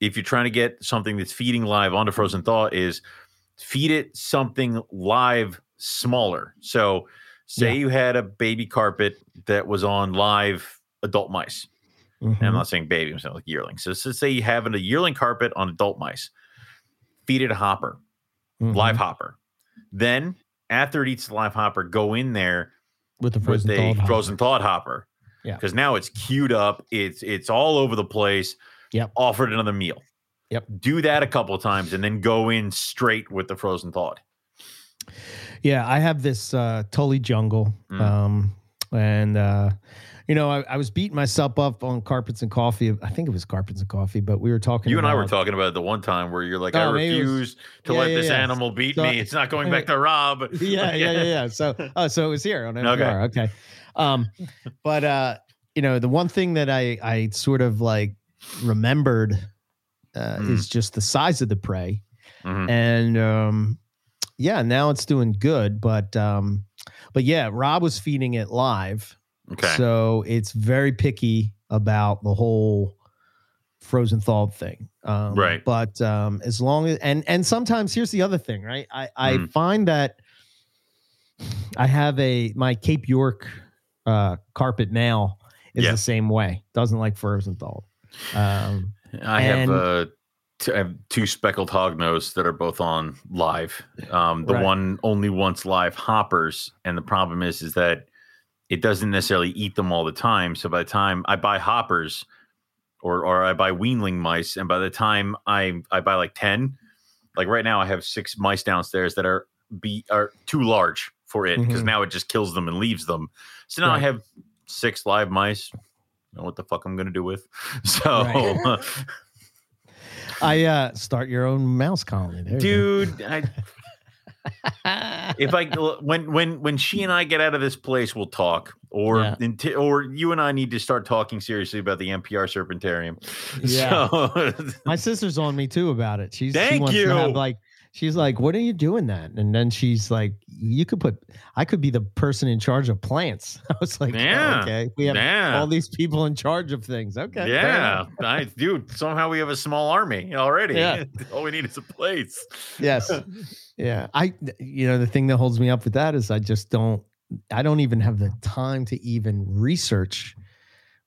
if you're trying to get something that's feeding live onto frozen thaw is feed it something live smaller so say Yeah. you had a baby carpet that was on live adult mice and I'm not saying baby, I'm saying like yearlings. So, say you have a yearling carpet on adult mice, feed it a hopper, Mhm. live hopper. Then after it eats the live hopper, go in there with the frozen a thawed hopper. frozen thawed hopper. Yeah. Because now it's queued up, it's it's all over the place. Yep. Offered another meal. Yep. Do that a couple of times and then go in straight with the frozen thawed. Yeah, I have this uh Tully jungle. Mm. Um and uh you know, I, I was beating myself up on carpets and coffee. I think it was carpets and coffee, but we were talking You and I were talking about it the one time where you're like, I Oh, maybe it was- refuse to Yeah, let yeah, this yeah. animal beat So- me. It's not going back to Rob. yeah, yeah, yeah, yeah. So, oh, so it was here on NPR. Okay. Um, but uh, you know, the one thing that I I sort of like remembered uh, Mm. is just the size of the prey, Mhm. and um, yeah, now it's doing good. But um, but yeah, Rob was feeding it live. Okay. So it's very picky about the whole frozen thawed thing. Um, Right. But um, as long as and and sometimes here's the other thing, right? I I Mm. find that I have a my Cape York uh, carpet now is Yeah. the same way. Doesn't like frozen thawed. Um, I have and- uh, t- I have two speckled hognose that are both on live. Um, the Right. one only wants live hoppers, and the problem is is that it doesn't necessarily eat them all the time. So by the time I buy hoppers, or or I buy weanling mice, and by the time I I buy like ten, like right now I have six mice downstairs that are be are too large for it because Mhm. now it just kills them and leaves them. So now I have six live mice. Know what the fuck I'm gonna do with? So. Right. I uh, start your own mouse colony, there dude I. if i when when when she and i get out of this place we'll talk or Yeah. or you and i need to start talking seriously about the mpr serpentarium Yeah. so, My sister's on me too about it. She's she Thank wants to have you. like she's like, "What are you doing that?" And then she's like, "You could put I could be the person in charge of plants." I was like, "Oh, Yeah. "Okay, we have yeah all these people in charge of things." Okay, yeah. I, dude somehow we have a small army already Yeah. all we need is a place yes, yeah. I you know the thing that holds me up with that is I just don't I don't even have the time to even research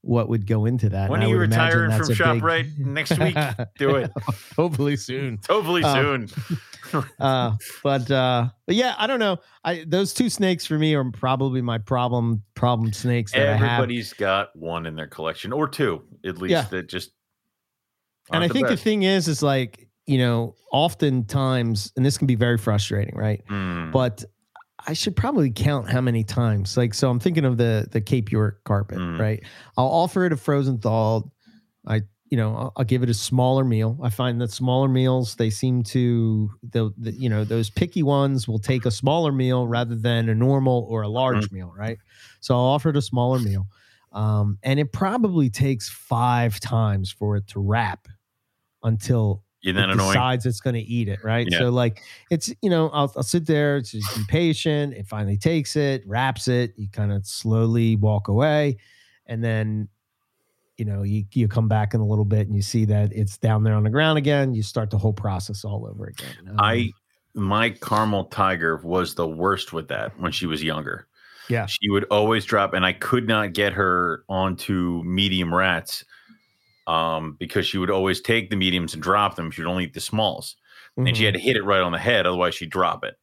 what would go into that. when And are you retiring from a big- shoprite next week do it Hopefully soon. hopefully Um, soon uh but uh but yeah i don't know i those two snakes for me are probably my problem problem snakes that i have everybody's got one in their collection or two at least Yeah. that just and i the think the thing is is like you know oftentimes and this can be very frustrating right Mm. but i should probably count how many times. Like so i'm thinking of the the cape york carpet Mm. right? I'll offer it a frozen thawed i you know I'll, I'll give it a smaller meal. I find that smaller meals they seem to the, the you know those picky ones will take a smaller meal rather than a normal or a large Mm-hmm. meal right? So i'll offer it a smaller meal. Um, and it probably takes five times for it to wrap until Isn't that it annoying? decides it's going to eat it, right? Yeah. So like it's you know I'll, I'll sit there, just be patient. It finally takes it, wraps it. You kind of slowly walk away, and then you know you you come back in a little bit and you see that it's down there on the ground again. You start the whole process all over again. Um, I my caramel tiger was the worst with that when she was younger. Yeah. She would always drop and I could not get her onto medium rats um because she would always take the mediums and drop them. She would only eat the smalls. And she had to hit it right on the head otherwise she'd drop it.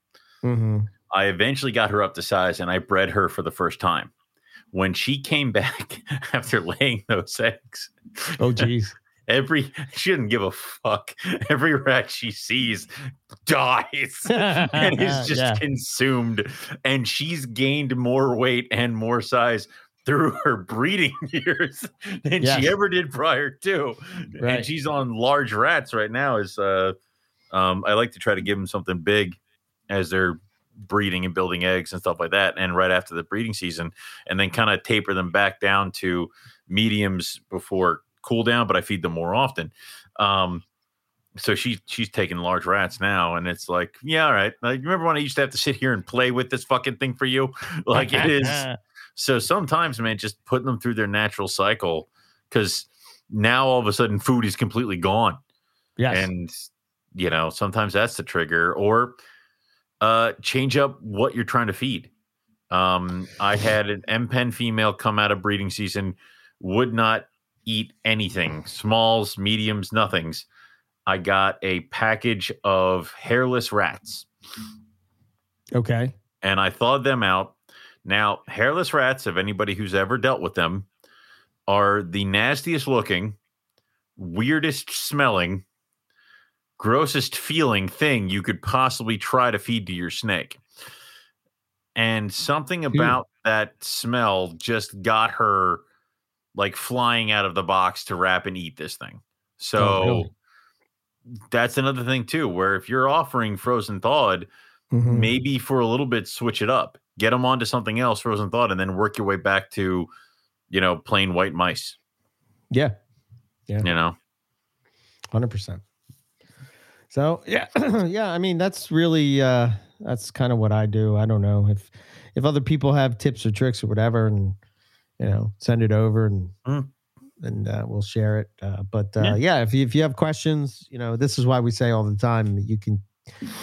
Mhm. I eventually got her up to size and I bred her for the first time. When she came back after laying those eggs, oh geez, every she didn't give a fuck. Every rat she sees dies and is just Yeah. consumed. And she's gained more weight and more size through her breeding years than she ever did prior to. Right. And she's on large rats right now. Is uh, um, I like to try to give them something big as they're breeding and building eggs and stuff like that. And right after the breeding season, and then kind of taper them back down to mediums before cool down. But I feed them more often. Um, so she she's taking large rats now, and it's like, yeah, all right. Like, remember when I used to have to sit here and play with this fucking thing for you? Like it is. So sometimes, man, just putting them through their natural cycle, because now all of a sudden food is completely gone, yes. and you know sometimes that's the trigger, or uh, change up what you're trying to feed. Um, I had an M pen female come out of breeding season, would not eat anything, smalls, mediums, nothings. I got a package of hairless rats okay. and I thawed them out. Now, hairless rats, if anybody who's ever dealt with them, are the nastiest looking, weirdest smelling, grossest feeling thing you could possibly try to feed to your snake. And something about that smell just got her like flying out of the box to wrap and eat this thing. So Oh, really? that's another thing too, where if you're offering frozen thawed, Mhm. maybe for a little bit switch it up get them onto something else frozen thought and then work your way back to you know plain white mice Yeah. Yeah. You know Hundred percent. So yeah, yeah. I mean, that's really uh, that's kind of what I do. I don't know if if other people have tips or tricks or whatever, and you know, send it over and Mm. and uh, we'll share it. Uh, but uh, Yeah. yeah, if you, if you have questions, you know, this is why we say all the time you can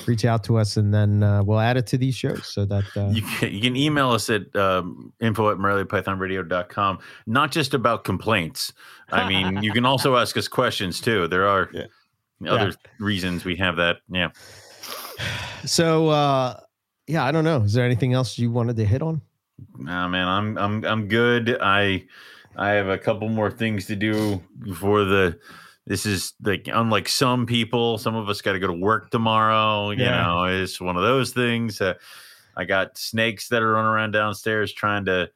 reach out to us, and then uh, we'll add it to these shows so that uh, You can, you can email us at um, info at moreliapythonradio.com, not just about complaints. I mean, you can also ask us questions too. There are Yeah. other reasons we have that. Yeah. so uh, yeah, I don't know. Is there anything else you wanted to hit on? Nah, man, I'm I'm I'm good. I I have a couple more things to do before the. This is like unlike some people. Some of us got to go to work tomorrow. You Yeah. know, it's one of those things. Uh, I got snakes that are running around downstairs trying to.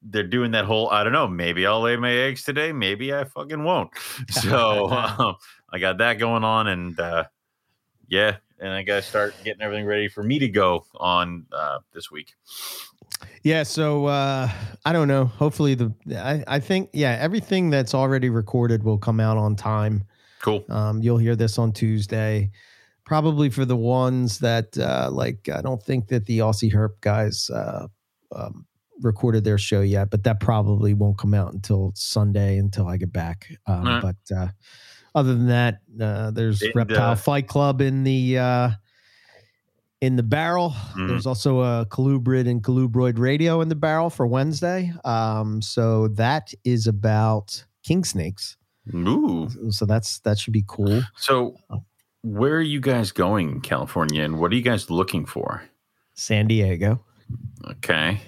They're doing that whole. I don't know. Maybe I'll lay my eggs today. Maybe I fucking won't. So um, I got that going on, and uh, yeah, and I got to start getting everything ready for me to go on uh, this week. Yeah, so uh I don't know. Hopefully the I, I think yeah, everything that's already recorded will come out on time. Cool. Um you'll hear this on Tuesday. Probably for the ones that uh like I don't think that the Aussie Herp guys uh um recorded their show yet, but that probably won't come out until Sunday until I get back. Um Alright. but uh other than that, uh there's And, Reptile uh, Fight Club in the uh in the barrel. Mhm. There's also a Colubrid and Colubroid radio in the barrel for Wednesday. Um, so that is about king snakes. Ooh. So that's that should be cool. So, where are you guys going in California, and what are you guys looking for? San Diego. Okay,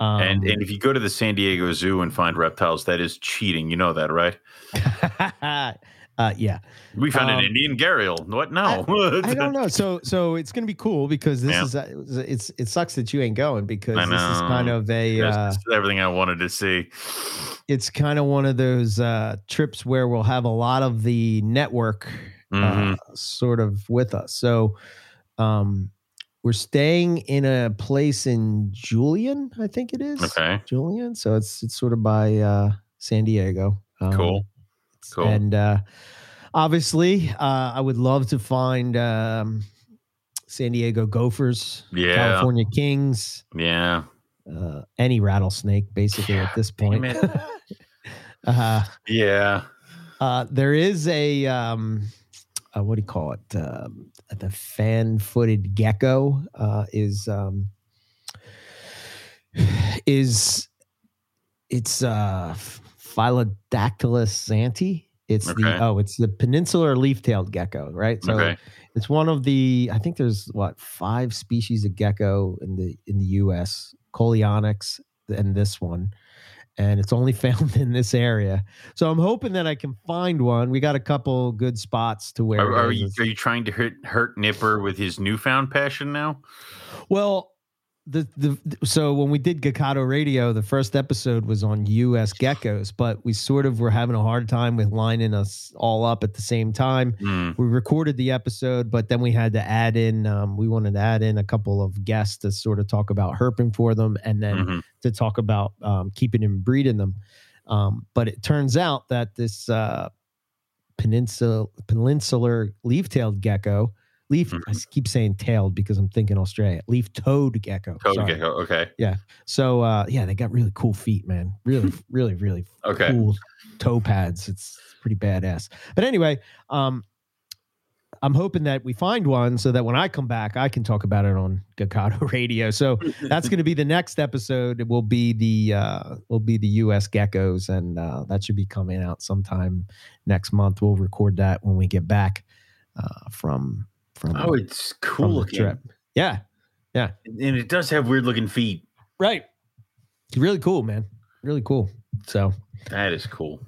Um, and and if you go to the San Diego Zoo and find reptiles, that is cheating. You know that, right? uh, yeah, We found Um, an Indian gharial. What? No, I don't know. So so it's gonna be cool because this Yeah. is uh, it's it sucks that you ain't going because this is kind of a uh, everything I wanted to see. it's kind of one of those uh, trips where we'll have a lot of the network uh, sort of with us. So um, we're staying in a place in Julian, I think it is. Okay, Julian. So it's it's sort of by uh, San Diego. Um, Cool. Cool. And uh, obviously, uh, I would love to find um, San Diego Gophers, Yeah. California Kings, yeah, uh, any rattlesnake, basically Yeah, at this point. uh, yeah. uh, there is a um, uh, what do you call it? Um, the fan-footed gecko uh, is um, is it's uh, Phyllodactylus xanti. It's Okay. the oh, it's the peninsular leaf-tailed gecko, right? So okay. it's one of the I think there's what five species of gecko in the in the U.S. Coleonyx and this one, and it's only found in this area. So I'm hoping that I can find one. We got a couple good spots to where. Are, are you are you trying to hurt hurt Nipper with his newfound passion now? Well, the the so when we did Gakado Radio, the first episode was on U.S. geckos, but we sort of were having a hard time with lining us all up at the same time. Hmm. we recorded the episode, but then we had to add in, um, we wanted to add in a couple of guests to sort of talk about herping for them and then Mhm. to talk about um, keeping and breeding them. Um, but it turns out that this uh, peninsula, peninsular leaf tailed gecko, leaf, I s- keep saying tailed because I'm thinking Australia, leaf toed gecko. Toad sorry. gecko. Okay. Yeah. So, uh, yeah, they got really cool feet, man. Really, really, really Okay. cool toe pads. It's pretty badass. But anyway, um, I'm hoping that we find one so that when I come back, I can talk about it on Gakado Radio. So that's going to be the next episode. It will be the uh, will be the U.S. geckos, and uh, that should be coming out sometime next month. We'll record that when we get back uh, from from, Oh, it's cool looking. trip. Yeah, And it does have weird looking feet. right. It's really cool, man. Really cool. So That is cool.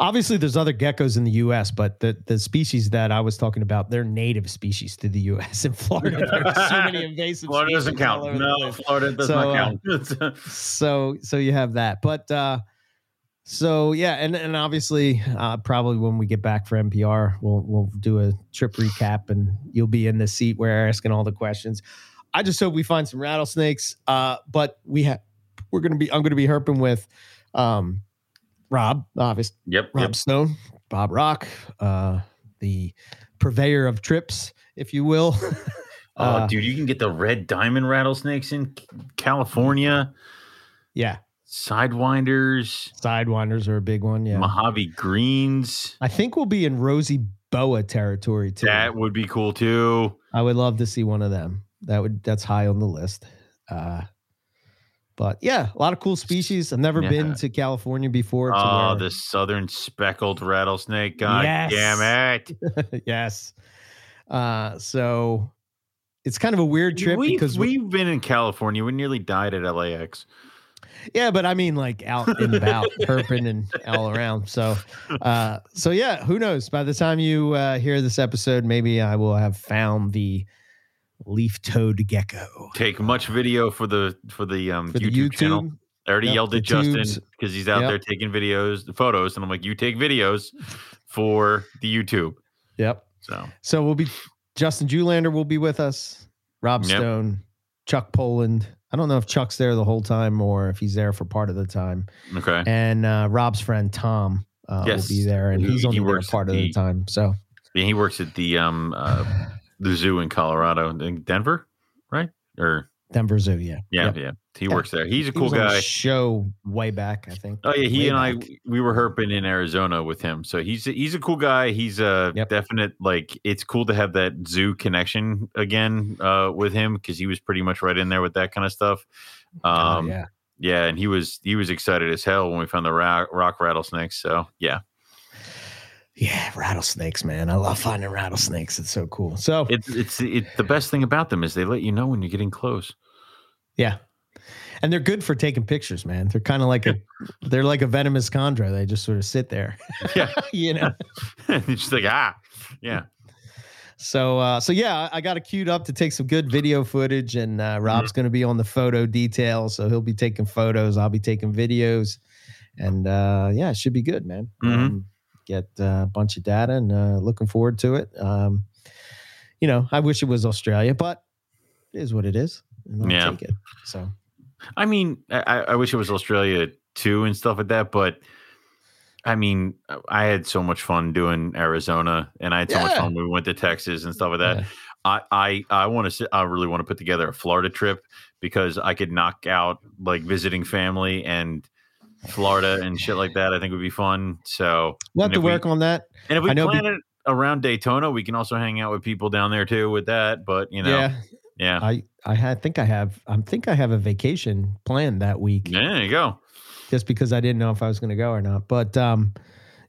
Obviously, there's other geckos in the U.S., but the, the species that I was talking about, they're native species to the U.S. In Florida, there's so many invasive. Florida doesn't count. No. Florida does So, not count. So, so you have that, but uh, so yeah, and and obviously, uh, probably when we get back for MPR, we'll we'll do a trip recap, and you'll be in the seat where asking all the questions. I just hope we find some rattlesnakes. Uh, but we have we're gonna be I'm gonna be herping with um, Rob, obviously. yep. Rob Yep. Stone, Bob Rock, uh, the purveyor of trips, if you will. Oh, Uh, dude, you can get the red diamond rattlesnakes in California. Yeah, Sidewinders, sidewinders are a big one. Yeah, Mojave greens. I think we'll be in rosy boa territory too. That would be cool too. I would love to see one of them. That would that's high on the list. Uh, but yeah, a lot of cool species. I've never Yeah. been to California before. Oh, where- the southern speckled rattlesnake. God Yes. damn it. yes. Uh, so it's kind of a weird trip we've, because we, we've been in California. We nearly died at LAX. Yeah, but I mean like out and about, herping and all around. So, uh, so yeah, who knows? By the time you uh, hear this episode, maybe I will have found the leaf-toed gecko Take much video for the for the um for YouTube, the YouTube. channel. I already Yep, yelled at Justin because he's out Yep. there taking videos, the photos, and I'm like, you take videos for the YouTube. Yep. So So we'll be Justin Julander will be with us, Rob Yep. Stone, Chuck Poland. I don't know if Chuck's there the whole time or if he's there for part of the time. okay. And uh, Rob's friend Tom uh, Yes. will be there, and He- he's he only there works part at of the the- time. So Yeah, he works at the um uh, the zoo in Colorado, in Denver, right? Or Denver Zoo, yeah, yeah, Yep. yeah. He Yeah. works there. He's a He cool was on the guy. show way back, I think. Oh yeah, he way and I we were herping in Arizona with him. So he's he's a cool guy. He's a Yep. definite like it's cool to have that zoo connection again uh with him because he was pretty much right in there with that kind of stuff. Oh, Um yeah, yeah, and he was he was excited as hell when we found the rock, rock rattlesnakes. So yeah, yeah, rattlesnakes, man. I love finding rattlesnakes. It's so cool. So it's it's it, the best thing about them is they let you know when you're getting close. yeah, and they're good for taking pictures, man. They're kind of like a they're like a venomous chondro. They just sort of sit there, Yeah, you know. it's just like ah, yeah. So uh, so yeah, I got it queued up to take some good video footage, and uh, Rob's going to be on the photo detail, so he'll be taking photos. I'll be taking videos, and uh, yeah, it should be good, man. Mhm. Um, get uh, a bunch of data, and uh, looking forward to it. Um, you know, I wish it was Australia, but it is what it is. And I'll Yeah. take it. So I mean, I, I wish it was Australia too and stuff like that, but I mean, I had so much fun doing Arizona, and I had so much fun when we went to Texas and stuff like that. yeah. I I I want to I really want to put together a Florida trip because I could knock out like visiting family and Florida and shit like that. I think would be fun. So we'll have to we- work on that. and if we plan it around Daytona, we can also hang out with people down there too with that. But you know, yeah, yeah, I I had, think I have I think I have a vacation planned that week. Yeah, there you go. just because I didn't know if I was going to go or not. But um,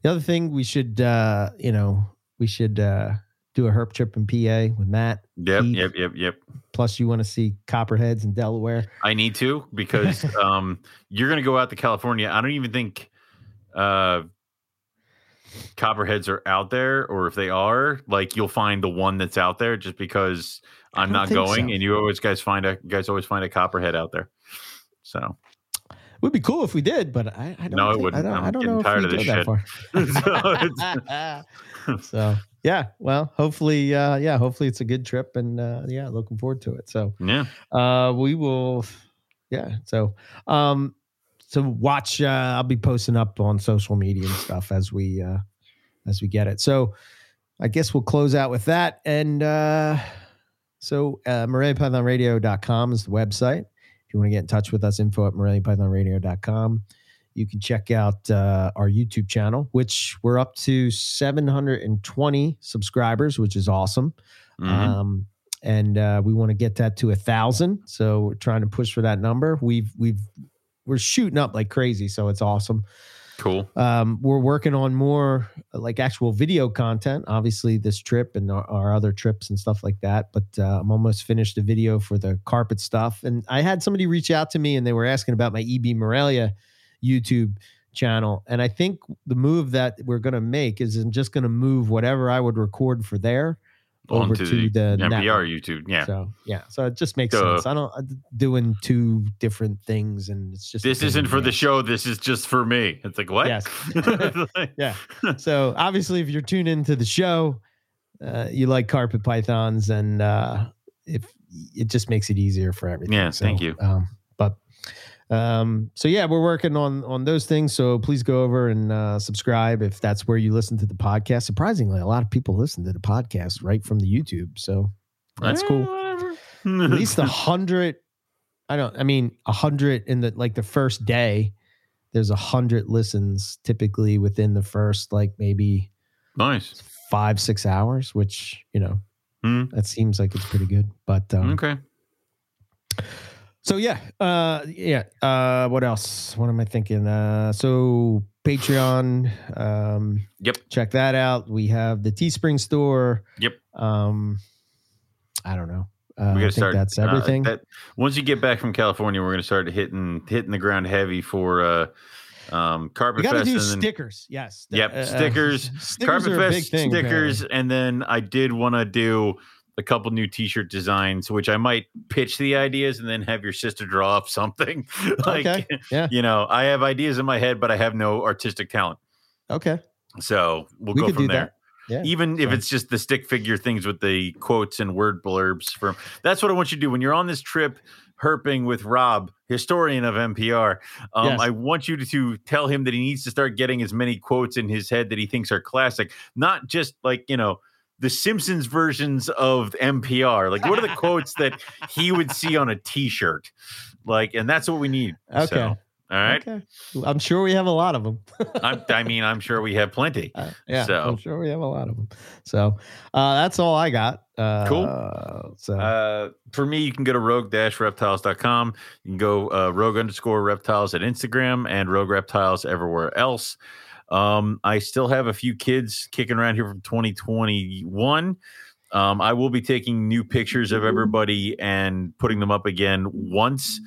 the other thing we should, uh, you know, we should uh, do a herp trip in PA with Matt. Yep, Keith. yep, yep, yep. Plus, you want to see copperheads in Delaware. I need to because um, you're going to go out to California. I don't even think uh, copperheads are out there, or if they are, like you'll find the one that's out there just because I'm don't going, so. and you always guys find a you guys always find a copperhead out there. So it Would be cool if we did, but I, I don't. No, it wouldn't. I don't, I'm I don't know if tired we of this go that far. so yeah, well, hopefully, uh, yeah, hopefully it's a good trip, and uh, yeah, looking forward to it. So yeah, uh we will yeah so um so watch uh i'll be posting up on social media and stuff as we uh as we get it so i guess we'll close out with that and uh so uh moreliapythonradio.com is the website if you want to get in touch with us info at moreliapythonradio.com you can check out uh, our youtube channel which we're up to 720 subscribers which is awesome Mhm. um, and uh, we want to get that to a thousand. So we're trying to push for that number. We've we've we're shooting up like crazy, so it's awesome. Cool. Um, we're working on more uh, like actual video content. Obviously, this trip and our, our other trips and stuff like that. But uh, I'm almost finished a video for the carpet stuff, and I had somebody reach out to me and they were asking about my EB Morelia YouTube channel. And I think the move that we're going to make is I'm just going to move whatever I would record for there over Onto to the, MPR network. YouTube. Yeah. So yeah, so it just makes sense. I don't I'm doing two different things, and it's just This isn't for the show. This is just for me. It's like what? Yes. Yeah. So obviously, if you're tuned into the show, uh, you like carpet pythons, and uh, if it just makes it easier for everything. Yeah, So, thank you. Um, but um, so yeah, we're working on on those things. So please go over and uh, subscribe if that's where you listen to the podcast. Surprisingly, a lot of people listen to the podcast right from the YouTube. So that's Eh, cool. at least a hundred. I don't. I mean, a hundred in the like the first day. There's a hundred listens typically within the first like maybe nice. five six hours, which you know Hmm. that seems like it's pretty good. But um, Okay. So yeah, uh, yeah. Uh, what else? What am I thinking? Uh, so Patreon. Um, Yep. check that out. We have the Teespring store. Yep. Um, I don't know. Uh, We I got to think start. that's uh, everything. that once you get back from California, we're going to start hitting hitting the ground heavy for uh, um, Carpet Fest. do and then, stickers. Yes. Yep, Uh, uh, stickers, stickers Carpet are a big Fest thing. stickers, and then I did want to do a couple new T-shirt designs, which I might pitch the ideas and then have your sister draw up something. like, Okay, yeah. you know, I have ideas in my head, but I have no artistic talent. Okay. So we'll We go from there. Yeah. Even if it's just the stick figure things with the quotes and word blurbs from that's what I want you to do when you're on this trip herping with Rob, historian of MPR. Um, Yes. I want you to, to tell him that he needs to start getting as many quotes in his head that he thinks are classic, not just like, you know, the Simpsons versions of MPR. Like, what are the quotes that he would see on a t-shirt? Like, and that's what we need. Okay. So, all right. Okay. I'm sure we have a lot of them. I, I mean, I'm sure we have plenty. Uh, yeah, So- I'm sure we have a lot of them. So uh, that's all I got. Uh, Cool. So Uh, for me, you can go to rogue-reptiles.com. You can go uh, rogue underscore reptiles at Instagram and rogue reptiles everywhere else. Um, I still have a few kids kicking around here from 2021. Um, I will be taking new pictures of everybody and putting them up again once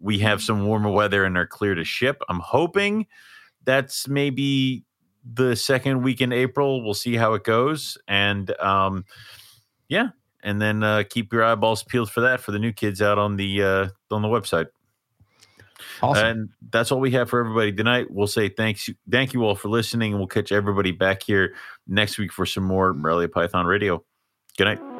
we have some warmer weather and are clear to ship. I'm hoping that's maybe the second week in April. We'll see how it goes. And um, yeah, and then uh, keep your eyeballs peeled for that for the new kids out on the uh, on the website. Awesome. And that's all we have for everybody tonight. We'll say thanks, thank you all for listening, we'll catch everybody back here next week for some more Morelia Python Radio. Good night.